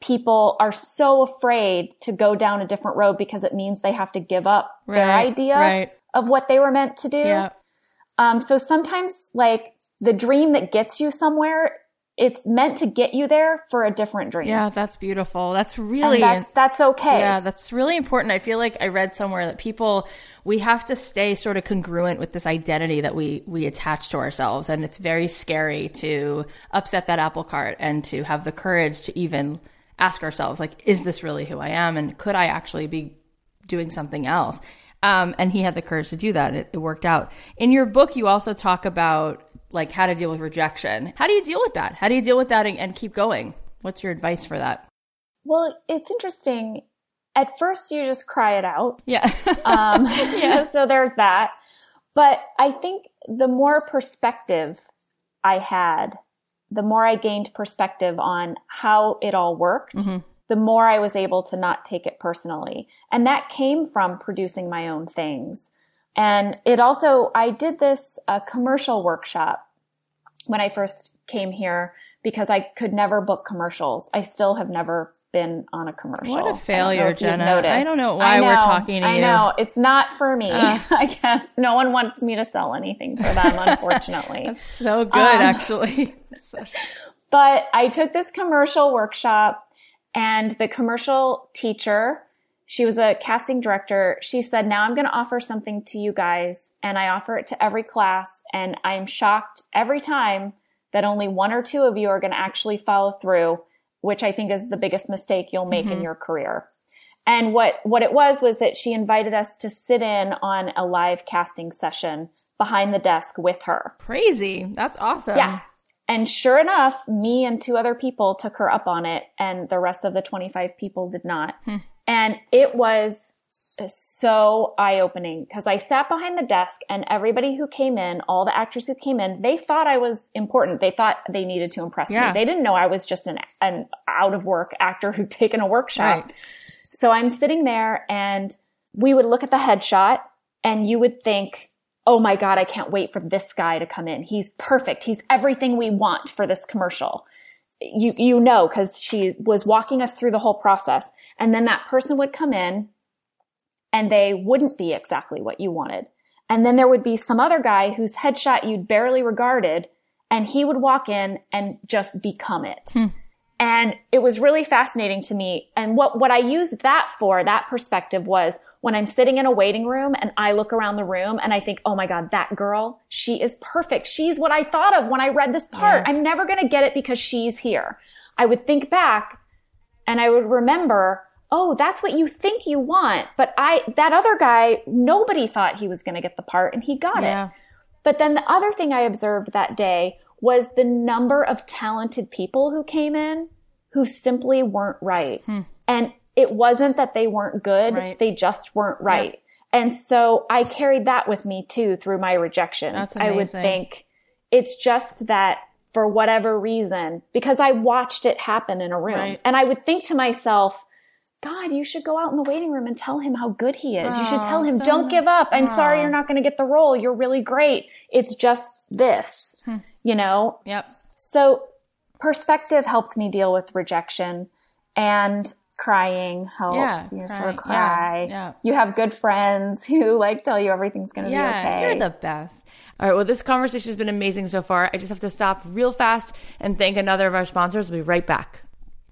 people are so afraid to go down a different road because it means they have to give up right, their idea right. of what they were meant to do. Yeah. Um, so sometimes, like the dream that gets you somewhere it's meant to get you there for a different dream. Yeah, that's beautiful. That's really and that's that's okay. Yeah, that's really important. I feel like I read somewhere that people we have to stay sort of congruent with this identity that we we attach to ourselves and it's very scary to upset that apple cart and to have the courage to even ask ourselves like is this really who I am and could I actually be doing something else? Um, and he had the courage to do that. It, it worked out. In your book, you also talk about like how to deal with rejection. How do you deal with that? How do you deal with that and, and keep going? What's your advice for that? Well, it's interesting. At first, you just cry it out. Yeah. [LAUGHS] um, yeah. [LAUGHS] So there's that. But I think the more perspective I had, the more I gained perspective on how it all worked, mm-hmm. the more I was able to not take it personally. And that came from producing my own things. And it also, I did this uh, commercial workshop when I first came here because I could never book commercials. I still have never been on a commercial. What a failure, I Jenna. I don't know why know, we're talking to you. I know. It's not for me. Uh, [LAUGHS] I guess no one wants me to sell anything for them, [LAUGHS] unfortunately. That's so good, um, actually. [LAUGHS] but I took this commercial workshop and the commercial teacher she was a casting director. She said, now I'm going to offer something to you guys and I offer it to every class. And I'm shocked every time that only one or two of you are going to actually follow through, which I think is the biggest mistake you'll make mm-hmm. in your career. And what, what it was was that she invited us to sit in on a live casting session behind the desk with her. Crazy. That's awesome. Yeah. And sure enough, me and two other people took her up on it and the rest of the 25 people did not. Hmm. And it was so eye opening because I sat behind the desk and everybody who came in, all the actors who came in, they thought I was important. They thought they needed to impress yeah. me. They didn't know I was just an, an out of work actor who'd taken a workshop. Right. So I'm sitting there and we would look at the headshot and you would think, Oh my God, I can't wait for this guy to come in. He's perfect. He's everything we want for this commercial. You, you know, cause she was walking us through the whole process. And then that person would come in and they wouldn't be exactly what you wanted. And then there would be some other guy whose headshot you'd barely regarded and he would walk in and just become it. Hmm. And it was really fascinating to me. And what, what I used that for, that perspective was when I'm sitting in a waiting room and I look around the room and I think, oh my God, that girl, she is perfect. She's what I thought of when I read this part. Yeah. I'm never going to get it because she's here. I would think back and I would remember oh, that's what you think you want. But I, that other guy, nobody thought he was going to get the part and he got yeah. it. But then the other thing I observed that day was the number of talented people who came in who simply weren't right. Hmm. And it wasn't that they weren't good. Right. They just weren't right. Yep. And so I carried that with me too through my rejection. I would think it's just that for whatever reason, because I watched it happen in a room right. and I would think to myself, God, you should go out in the waiting room and tell him how good he is. Oh, you should tell him, so don't give up. I'm oh. sorry you're not going to get the role. You're really great. It's just this, hmm. you know? Yep. So perspective helped me deal with rejection and crying helps. Yeah, you cry, sort of cry. Yeah, yeah. You have good friends [LAUGHS] who like tell you everything's going to yeah, be okay. You're the best. All right. Well, this conversation has been amazing so far. I just have to stop real fast and thank another of our sponsors. We'll be right back.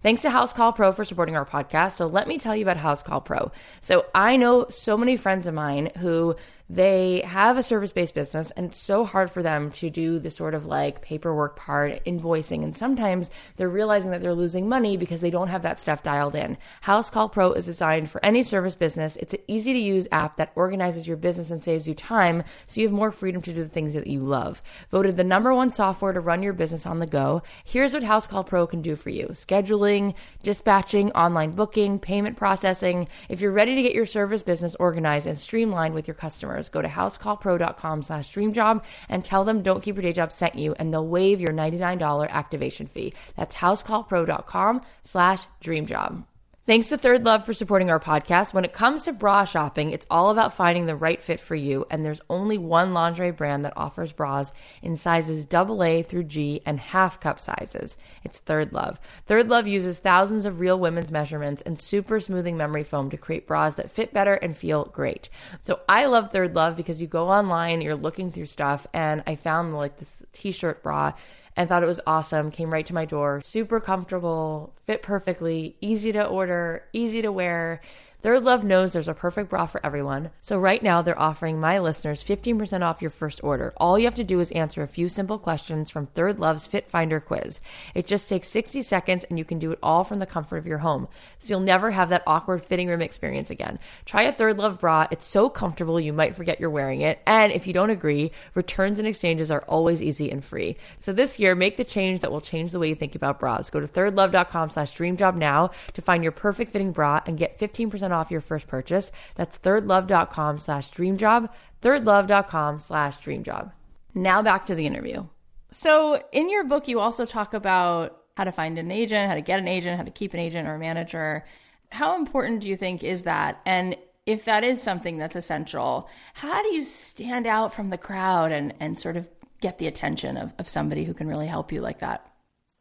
Thanks to Housecall Pro for supporting our podcast. So let me tell you about Housecall Pro. So I know so many friends of mine who they have a service based business and it's so hard for them to do the sort of like paperwork part, invoicing. And sometimes they're realizing that they're losing money because they don't have that stuff dialed in. Housecall Pro is designed for any service business. It's an easy to use app that organizes your business and saves you time so you have more freedom to do the things that you love. Voted the number one software to run your business on the go. Here's what Housecall Pro can do for you scheduling, dispatching, online booking, payment processing. If you're ready to get your service business organized and streamlined with your customers, go to housecallpro.com slash dreamjob and tell them Don't Keep Your Day Job sent you and they'll waive your $99 activation fee. That's housecallpro.com slash dreamjob. Thanks to ThirdLove for supporting our podcast. When it comes to bra shopping, it's all about finding the right fit for you, and there's only one lingerie brand that offers bras in sizes AA through G and half cup sizes. It's ThirdLove. Third Love uses thousands of real women's measurements and super smoothing memory foam to create bras that fit better and feel great. So I love ThirdLove because you go online, you're looking through stuff, and I found like this t-shirt bra and thought it was awesome. Came right to my door. Super comfortable, fit perfectly, easy to order, easy to wear. ThirdLove knows there's a perfect bra for everyone. So right now they're offering my listeners 15% off your first order. All you have to do is answer a few simple questions from ThirdLove's Fit Finder quiz. It just takes 60 seconds and you can do it all from the comfort of your home. So you'll never have that awkward fitting room experience again. Try a ThirdLove bra. It's so comfortable you might forget you're wearing it. And if you don't agree, returns and exchanges are always easy and free. So this year, make the change that will change the way you think about bras. Go to thirdlove.com slash dreamjob now to find your perfect fitting bra and get 15% off your first purchase. That's thirdlove.com slash dreamjob, thirdlove.com slash dreamjob. Now back to the interview. So in your book, you also talk about how to find an agent, how to get an agent, how to keep an agent or a manager. How important do you think is that? And if that is something that's essential, how do you stand out from the crowd and, and sort of get the attention of, of somebody who can really help you like that?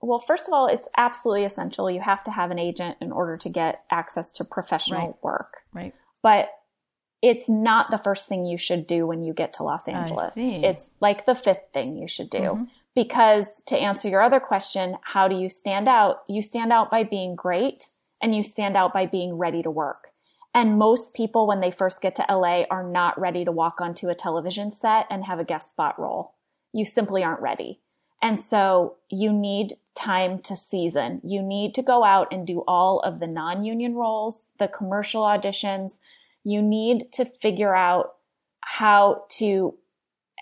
Well, first of all, it's absolutely essential. You have to have an agent in order to get access to professional right. work. Right. But it's not the first thing you should do when you get to Los Angeles. It's like the fifth thing you should do. Mm-hmm. Because to answer your other question, how do you stand out? You stand out by being great and you stand out by being ready to work. And most people, when they first get to LA, are not ready to walk onto a television set and have a guest spot role. You simply aren't ready. And so you need time to season. You need to go out and do all of the non-union roles, the commercial auditions. You need to figure out how to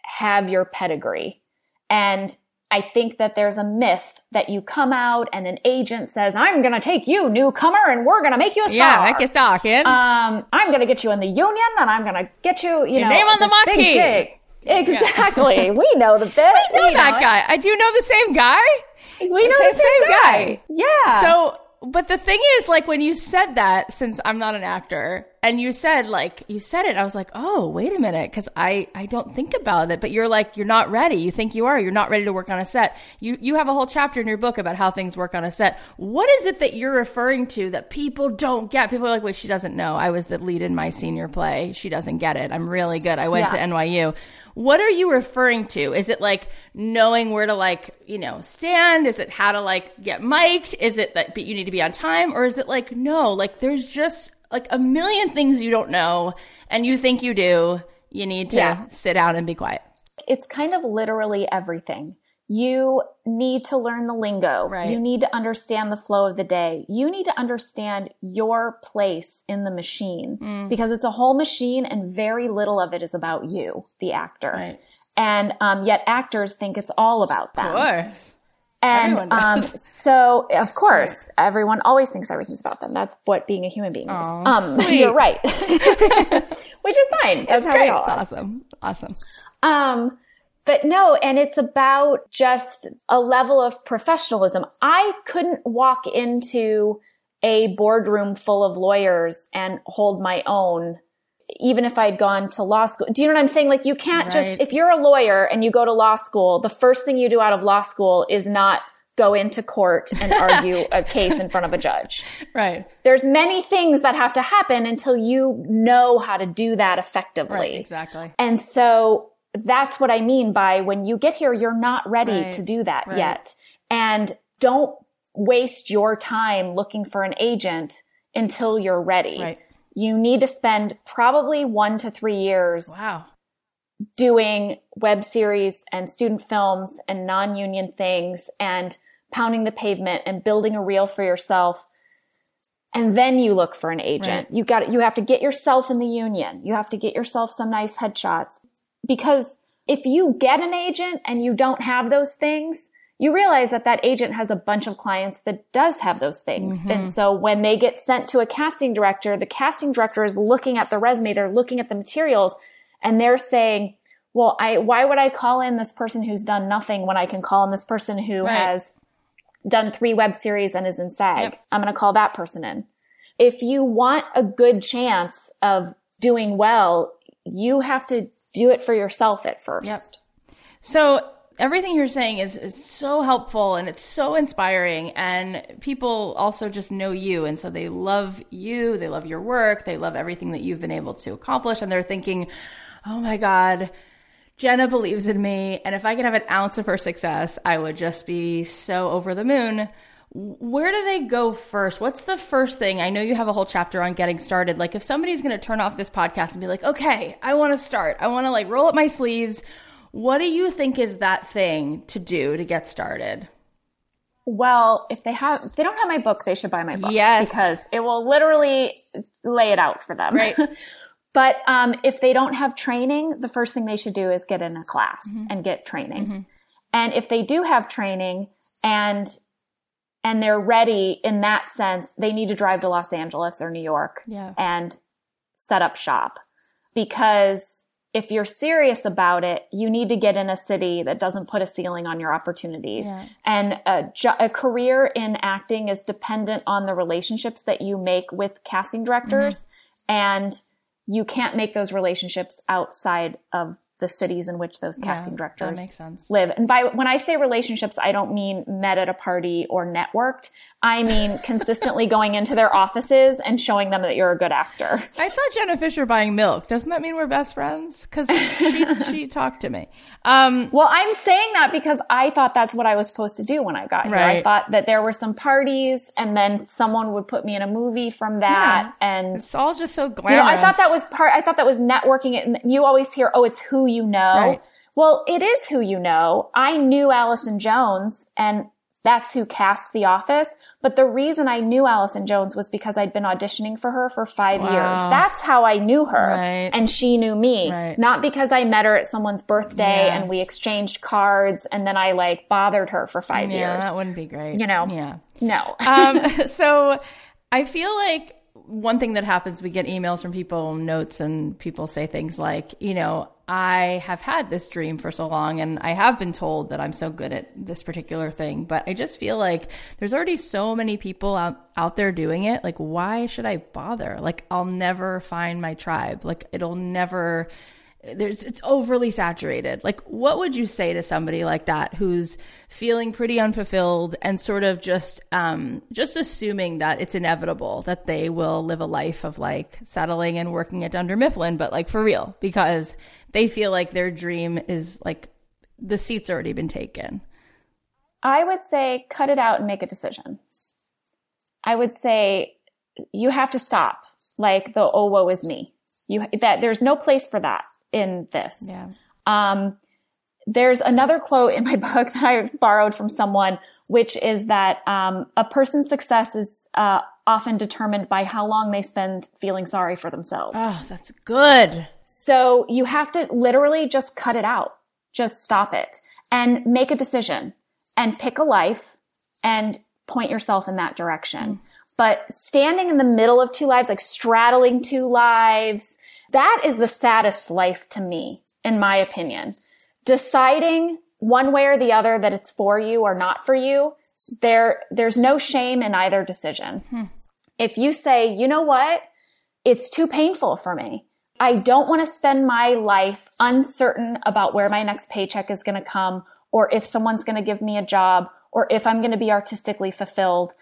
have your pedigree. And I think that there's a myth that you come out and an agent says, I'm going to take you, newcomer, and we're going to make you a star. Yeah, make you star, kid. Um, I'm going to get you in the union and I'm going to get you, you Your know, name on the marquee. Exactly. Yeah. we know the bit. We know we that know guy. I do know the same guy. We know the same, same guy. guy. Yeah. So, but the thing is, like, when you said that, since I'm not an actor, and you said like you said it. I was like oh wait a minute because i i don't think about it. But you're like you're not ready. You think you are. You're not ready to work on a set. You you have a whole chapter in your book about how things work on a set. What is it that you're referring to that people don't get? People are like wait she doesn't know. I was the lead in my senior play. She doesn't get it. I'm really good. I went yeah. to nyu what are you referring to? Is it like knowing where to like you know stand? Is it how to like get mic'd? Is it that you need to be on time? Or is it like no like there's just like a million things you don't know and you think you do. You need to yeah. sit down and be quiet. It's kind of literally everything. You need to learn the lingo. Right. You need to understand the flow of the day. You need to understand your place in the machine mm. because it's a whole machine and very little of it is about you, the actor. Right. And um, yet actors think it's all about them. Of course. And um, so, of [LAUGHS] course, everyone always thinks everything's about them. That's what being a human being is. Um, [LAUGHS] you're right, [LAUGHS] which is fine. That's how great. we all. It's awesome, awesome. Um, but no, and it's about just a level of professionalism. I couldn't walk into a boardroom full of lawyers and hold my own even if I'd gone to law school. Do you know what I'm saying? Like you can't right. just, if you're a lawyer and you go to law school, the first thing you do out of law school is not go into court and [LAUGHS] argue a case in front of a judge. Right. There's many things that have to happen until you know how to do that effectively. Right, exactly. And so that's what I mean by when you get here, you're not ready right. to do that right. yet. And don't waste your time looking for an agent until you're ready. Right. You need to spend probably one to three years. Wow doing web series and student films and non-union things and pounding the pavement and building a reel for yourself. And then you look for an agent. Right. You got, you have to get yourself in the union. You have to get yourself some nice headshots because if you get an agent and you don't have those things, you realize that that agent has a bunch of clients that does have those things. Mm-hmm. And so when they get sent to a casting director, the casting director is looking at the resume, they're looking at the materials and they're saying, well, I, why would I call in this person who's done nothing when I can call in this person who right. has done three web series and is in SAG? Yep. I'm going to call that person in. If you want a good chance of doing well, you have to do it for yourself at first. Yep. So everything you're saying is, is so helpful and it's so inspiring and people also just know you and so they love you they love your work they love everything that you've been able to accomplish and they're thinking oh my God, Jenna believes in me. And if I could have an ounce of her success, I would just be so over the moon. Where do they go first? What's the first thing? I know you have a whole chapter on getting started. Like, if somebody's going to turn off this podcast and be like, okay, I want to start, I want to like roll up my sleeves. What do you think is that thing to do to get started? Well, if they have, if they don't have my book, they should buy my book. Yes. Because it will literally lay it out for them. Right. [LAUGHS] But um, if they don't have training, the first thing they should do is get in a class mm-hmm. and get training. Mm-hmm. And if they do have training and and they're ready in that sense, they need to drive to Los Angeles or New York yeah. and set up shop. Because if you're serious about it, you need to get in a city that doesn't put a ceiling on your opportunities. Yeah. And a, a, career in acting is dependent on the relationships that you make with casting directors. Mm-hmm. And you can't make those relationships outside of the cities in which those casting yeah, directors live. And by when I say relationships, I don't mean met at a party or networked. I mean consistently going into their offices and showing them that you're a good actor. I saw Jenna Fischer buying milk. Doesn't that mean we're best friends? Because she she [LAUGHS] talked to me. Um, well, I'm saying that because I thought that's what I was supposed to do when I got here. I thought that there were some parties, and then someone would put me in a movie from that, yeah, and it's all just so glamorous. You know, I thought that was part. I thought that was networking. And you always hear, "Oh, it's who you know." Right. Well, it is who you know. I knew Allison Jones, and that's who cast The Office. But the reason I knew Allison Jones was because I'd been auditioning for her for five wow. years. That's how I knew her. Right. And she knew me. Right. Not because I met her at someone's birthday yeah. and we exchanged cards and then I like bothered her for five yeah, years. That wouldn't be great. You know? Yeah. No. um, [LAUGHS] [LAUGHS] so I feel like one thing that happens, we get emails from people, notes, and people say things like, you know, I have had this dream for so long and I have been told that I'm so good at this particular thing, but I just feel like there's already so many people out, out there doing it. Like, why should I bother? Like, I'll never find my tribe. Like, it'll never there's it's overly saturated. Like what would you say to somebody like that who's feeling pretty unfulfilled and sort of just um just assuming that it's inevitable that they will live a life of like settling and working at Dunder Mifflin but like for real because they feel like their dream is like the seat's already been taken. I would say cut it out and make a decision. I would say you have to stop like the oh woe is me. You that there's no place for that in this. Yeah. Um, there's another quote in my [LAUGHS] book that I borrowed from someone, which is that um, a person's success is uh, often determined by how long they spend feeling sorry for themselves. Oh, that's good. So you have to literally just cut it out, just stop it, and make a decision, and pick a life, and point yourself in that direction. Mm. But standing in the middle of two lives, like straddling two lives, that is the saddest life to me, in my opinion. Deciding one way or the other that it's for you or not for you, there, there's no shame in either decision. Hmm. If you say, you know what? It's too painful for me. I don't want to spend my life uncertain about where my next paycheck is going to come or if someone's going to give me a job or if I'm going to be artistically fulfilled.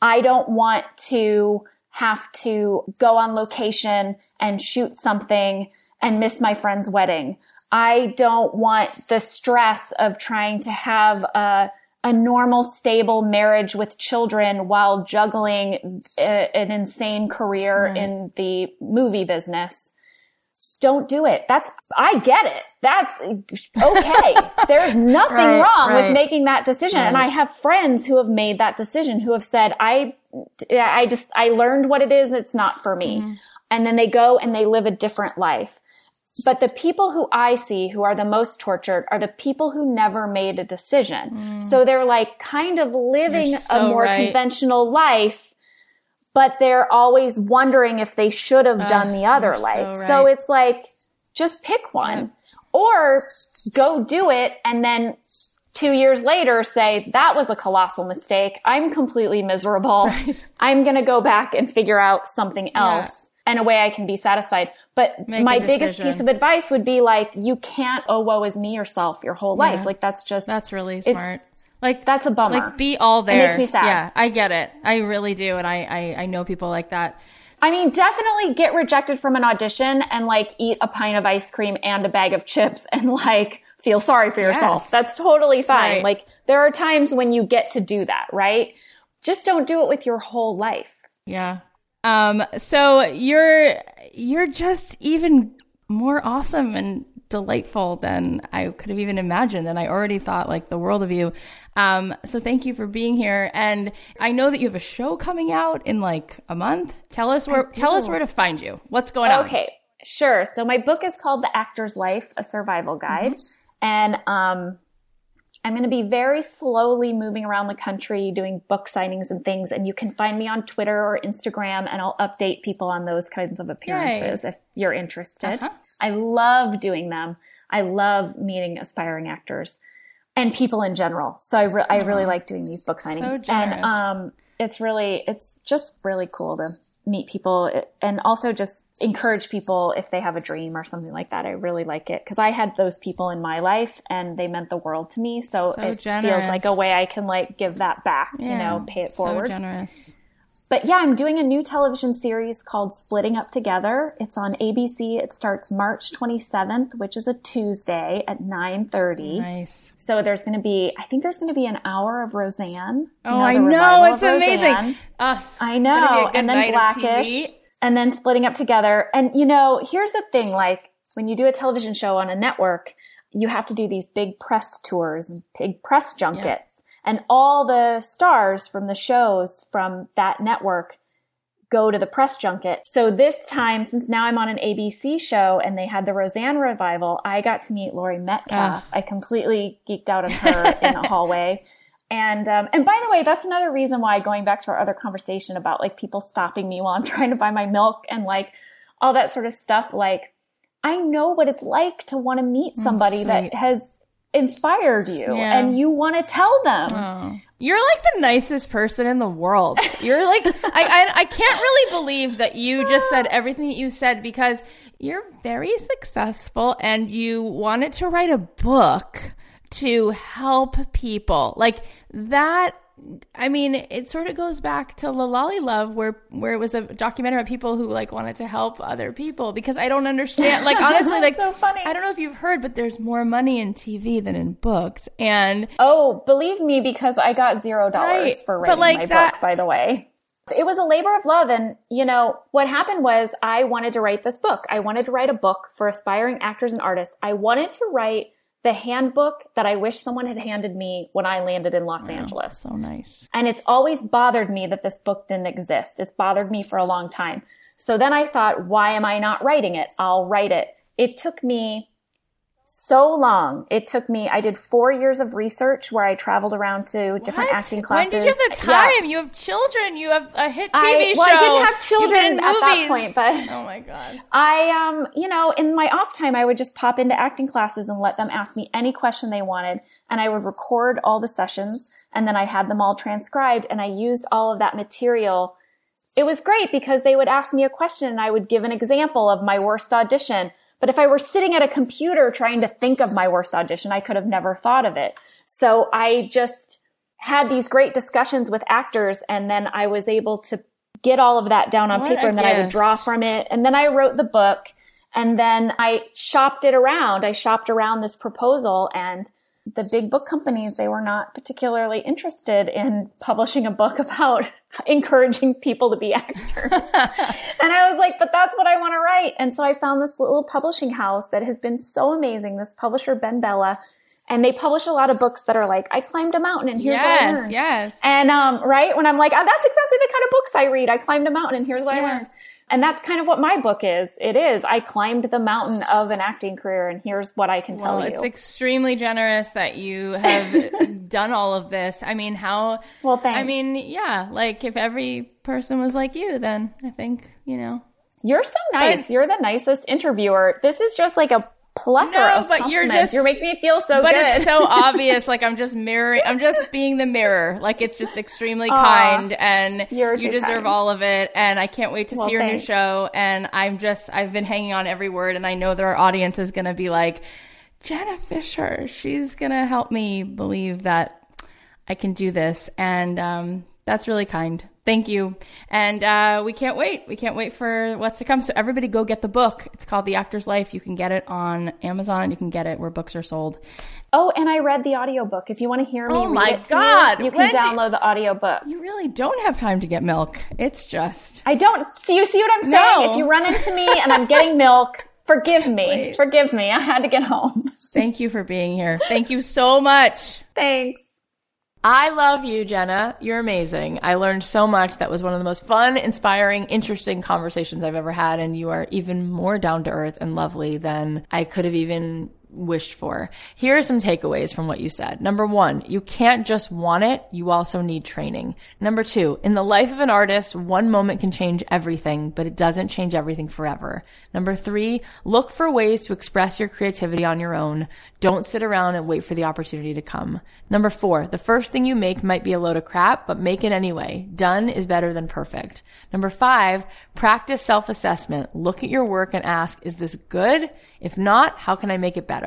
I don't want to have to go on location and shoot something and miss my friend's wedding. I don't want the stress of trying to have a, a normal, stable marriage with children while juggling a, an insane career right. in the movie business. Don't do it. That's, I get it. That's okay. [LAUGHS] There's nothing right, wrong right. with making that decision. And I have friends who have made that decision who have said, I, I just, I learned what it is. It's not for me. Mm-hmm. And then they go and they live a different life. But the people who I see who are the most tortured are the people who never made a decision. Mm. So they're like kind of living so a more right. conventional life, but they're always wondering if they should have uh, done the other life. So, right. so, it's like, just pick one yeah. or go do it and then two years later say that was a colossal mistake. I'm completely miserable. [LAUGHS] Right. I'm going to go back and figure out something else. Yeah and a way I can be satisfied. But Make my biggest piece of advice would be like, you can't, oh, woe is me yourself your whole life. Like that's just, that's really smart. Like that's a bummer. Like be all there. It makes me sad. Yeah, I get it. I really do. And I, I, I know people like that. I mean, definitely get rejected from an audition and like eat a pint of ice cream and a bag of chips and like feel sorry for yourself. Yes. That's totally fine. Right. Like there are times when you get to do that, right? Just don't do it with your whole life. Yeah. Um, so you're you're just even more awesome and delightful than I could have even imagined. And I already thought like the world of you. Um, so thank you for being here. And I know that you have a show coming out in like a month. Tell us where, tell us where to find you. What's going on? Okay. Sure. So my book is called The Actor's Life, a survival guide. Mm-hmm. And, um, I'm going to be very slowly moving around the country doing book signings and things. And you can find me on Twitter or Instagram and I'll update people on those kinds of appearances Yay. if you're interested. Uh-huh. I love doing them. I love meeting aspiring actors and people in general. So I, re- I really like doing these book signings. So and, um, it's really, it's just really cool to meet people and also just encourage people if they have a dream or something like that. I really like it because I had those people in my life and they meant the world to me. So, so it generous. feels like a way I can like give that back, yeah, you know, pay it forward. So generous. But yeah, I'm doing a new television series called Splitting Up Together. It's on ABC. It starts March 27th, which is a Tuesday at 9:30. Nice. So there's going to be, I think there's going to be an hour of Roseanne. Oh, you know, I know. It's amazing. Us. I know. And then Blackish. And then Splitting Up Together. And you know, here's the thing, like when you do a television show on a network, you have to do these big press tours and big press junkets. Yeah and all the stars from the shows from that network go to the press junket. So this time, since now I'm on an ABC show and they had the Roseanne revival, I got to meet Laurie Metcalf. Oh. I completely geeked out on her in the hallway. [LAUGHS] And um, and by the way, that's another reason why going back to our other conversation about like people stopping me while I'm trying to buy my milk and like all that sort of stuff. Like I know what it's like to want to meet mm, somebody that has inspired you yeah. and you want to tell them. Oh. You're like the nicest person in the world. You're like, I, I, I can't really believe that you just said everything that you said because you're very successful and you wanted to write a book to help people. Like that I mean, it sort of goes back to La Lollilove, where where it was a documentary about people who like wanted to help other people. Because I don't understand, like [LAUGHS] honestly, like so funny. I don't know if you've heard, but there's more money in TV than in books. And oh, believe me, because I got zero dollars right. for writing like my that, book. By the way, it was a labor of love, and you know what happened was I wanted to write this book. I wanted to write a book for aspiring actors and artists. I wanted to write the handbook that I wish someone had handed me when I landed in Los wow, Angeles. So nice. And it's always bothered me that this book didn't exist. It's bothered me for a long time. So then I thought, why am I not writing it? I'll write it. It took me so long. It took me, I did four years of research where I traveled around to different what? acting classes. When did you have the time? Yeah. You have children. You have a hit TV I, well, show. I didn't have children at that point, but. [LAUGHS] Oh my God. I, um, you know, in my off time, I would just pop into acting classes and let them ask me any question they wanted. And I would record all the sessions and then I had them all transcribed and I used all of that material it was great because they would ask me a question and I would give an example of my worst audition. But if I were sitting at a computer trying to think of my worst audition, I could have never thought of it. So I just had these great discussions with actors and then I was able to get all of that down on what paper and then gift. I would draw from it. And then I wrote the book and then I shopped it around. I shopped around this proposal and the big book companies, they were not particularly interested in [LAUGHS] publishing a book about encouraging people to be [LAUGHS] actors. and I was like, but that's what I want to write. And so I found this little publishing house that has been so amazing. This publisher, BenBella, and they publish a lot of books that are like, I climbed a mountain and here's yes, what I learned. Yes, And, um, right. When I'm like, oh, that's exactly the kind of books I read. I climbed a mountain and here's what yeah. I learned. And that's kind of what my book is. It is. I climbed the mountain of an acting career and here's what I can well, tell you. It's extremely generous that you have [LAUGHS] done all of this. I mean, how Well, thanks. I mean, yeah, like if every person was like you, then I think, you know. You're so nice. But, You're the nicest interviewer. This is just like a plethora no, but you're just you're making me feel so good but good. it's so [LAUGHS] obvious like i'm just mirroring i'm just being the mirror like it's just extremely kind and you deserve kind. all of it and i can't wait to well, see your thanks. new show and i'm just i've been hanging on every word and i know that our audience is going to be like jenna Fischer. she's going to help me believe that i can do this and um, that's really kind Thank you. And uh, we can't wait. We can't wait for what's to come. So everybody go get the book. It's called The Actor's Life. You can get it on Amazon. You can get it where books are sold. Oh, and I read the audiobook. If you want to hear me oh read my it God. Me, you can download the audiobook. You really don't have time to get milk. It's just I don't see you see what I'm saying? No. If you run into me and I'm getting [LAUGHS] milk, forgive me. Wait. Forgive me. I had to get home. Thank you for being here. Thank you so much. Thanks. I love you, Jenna. You're amazing. I learned so much. That was one of the most fun, inspiring, interesting conversations I've ever had. And you are even more down to earth and lovely than I could have even wished for. Here are some takeaways from what you said. Number one, you can't just want it. You also need training. Number two, in the life of an artist, one moment can change everything, but it doesn't change everything forever. Number three, look for ways to express your creativity on your own. Don't sit around and wait for the opportunity to come. Number four, the first thing you make might be a load of crap, but make it anyway. Done is better than perfect. Number five, practice self-assessment. Look at your work and ask, is this good? If not, how can I make it better?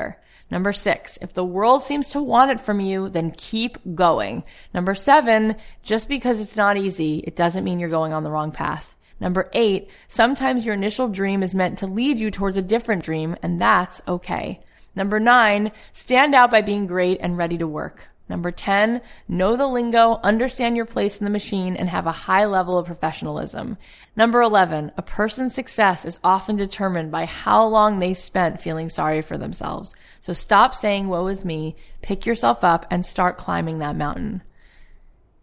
Number six, if the world seems to want it from you, then keep going. Number seven, just because it's not easy, it doesn't mean you're going on the wrong path. Number eight, sometimes your initial dream is meant to lead you towards a different dream, and that's okay. Number nine, stand out by being great and ready to work. Number 10, know the lingo, understand your place in the machine, and have a high level of professionalism. Number 11, a person's success is often determined by how long they spent feeling sorry for themselves. So stop saying, woe is me, pick yourself up, and start climbing that mountain.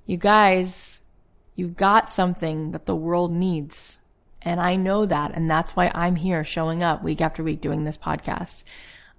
You guys, you've got something that the world needs. And I know that. And that's why I'm here showing up week after week doing this podcast.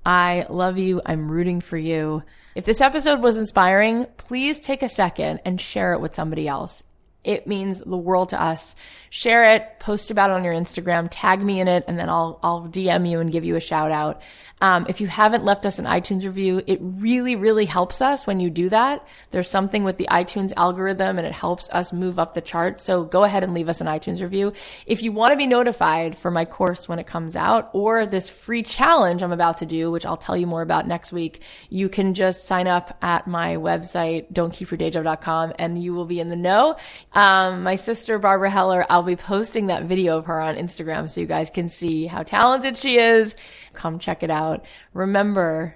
I love you. I'm rooting for you. If this episode was inspiring, please take a second and share it with somebody else. It means the world to us. Share it, post about it on your Instagram, tag me in it, and then I'll, I'll DM you and give you a shout out. Um, if you haven't left us an iTunes review, it really, really helps us when you do that. There's something with the iTunes algorithm and it helps us move up the chart. So go ahead and leave us an iTunes review. If you want to be notified for my course when it comes out or this free challenge I'm about to do, which I'll tell you more about next week, you can just sign up at my website, don'tkeepyourdayjob.com and you will be in the know. Um, my sister, Barbara Heller, I'll be posting that video of her on Instagram so you guys can see how talented she is. Come check it out. Remember,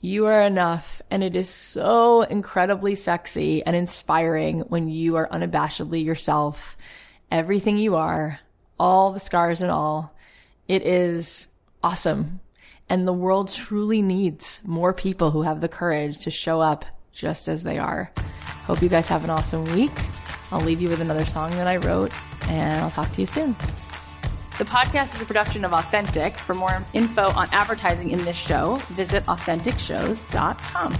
you are enough and it is so incredibly sexy and inspiring when you are unabashedly yourself. Everything you are, all the scars and all. It is awesome. And the world truly needs more people who have the courage to show up just as they are. Hope you guys have an awesome week. I'll leave you with another song that I wrote and I'll talk to you soon. The podcast is a production of Authentic. For more info on advertising in this show, visit AuthenticShows.com.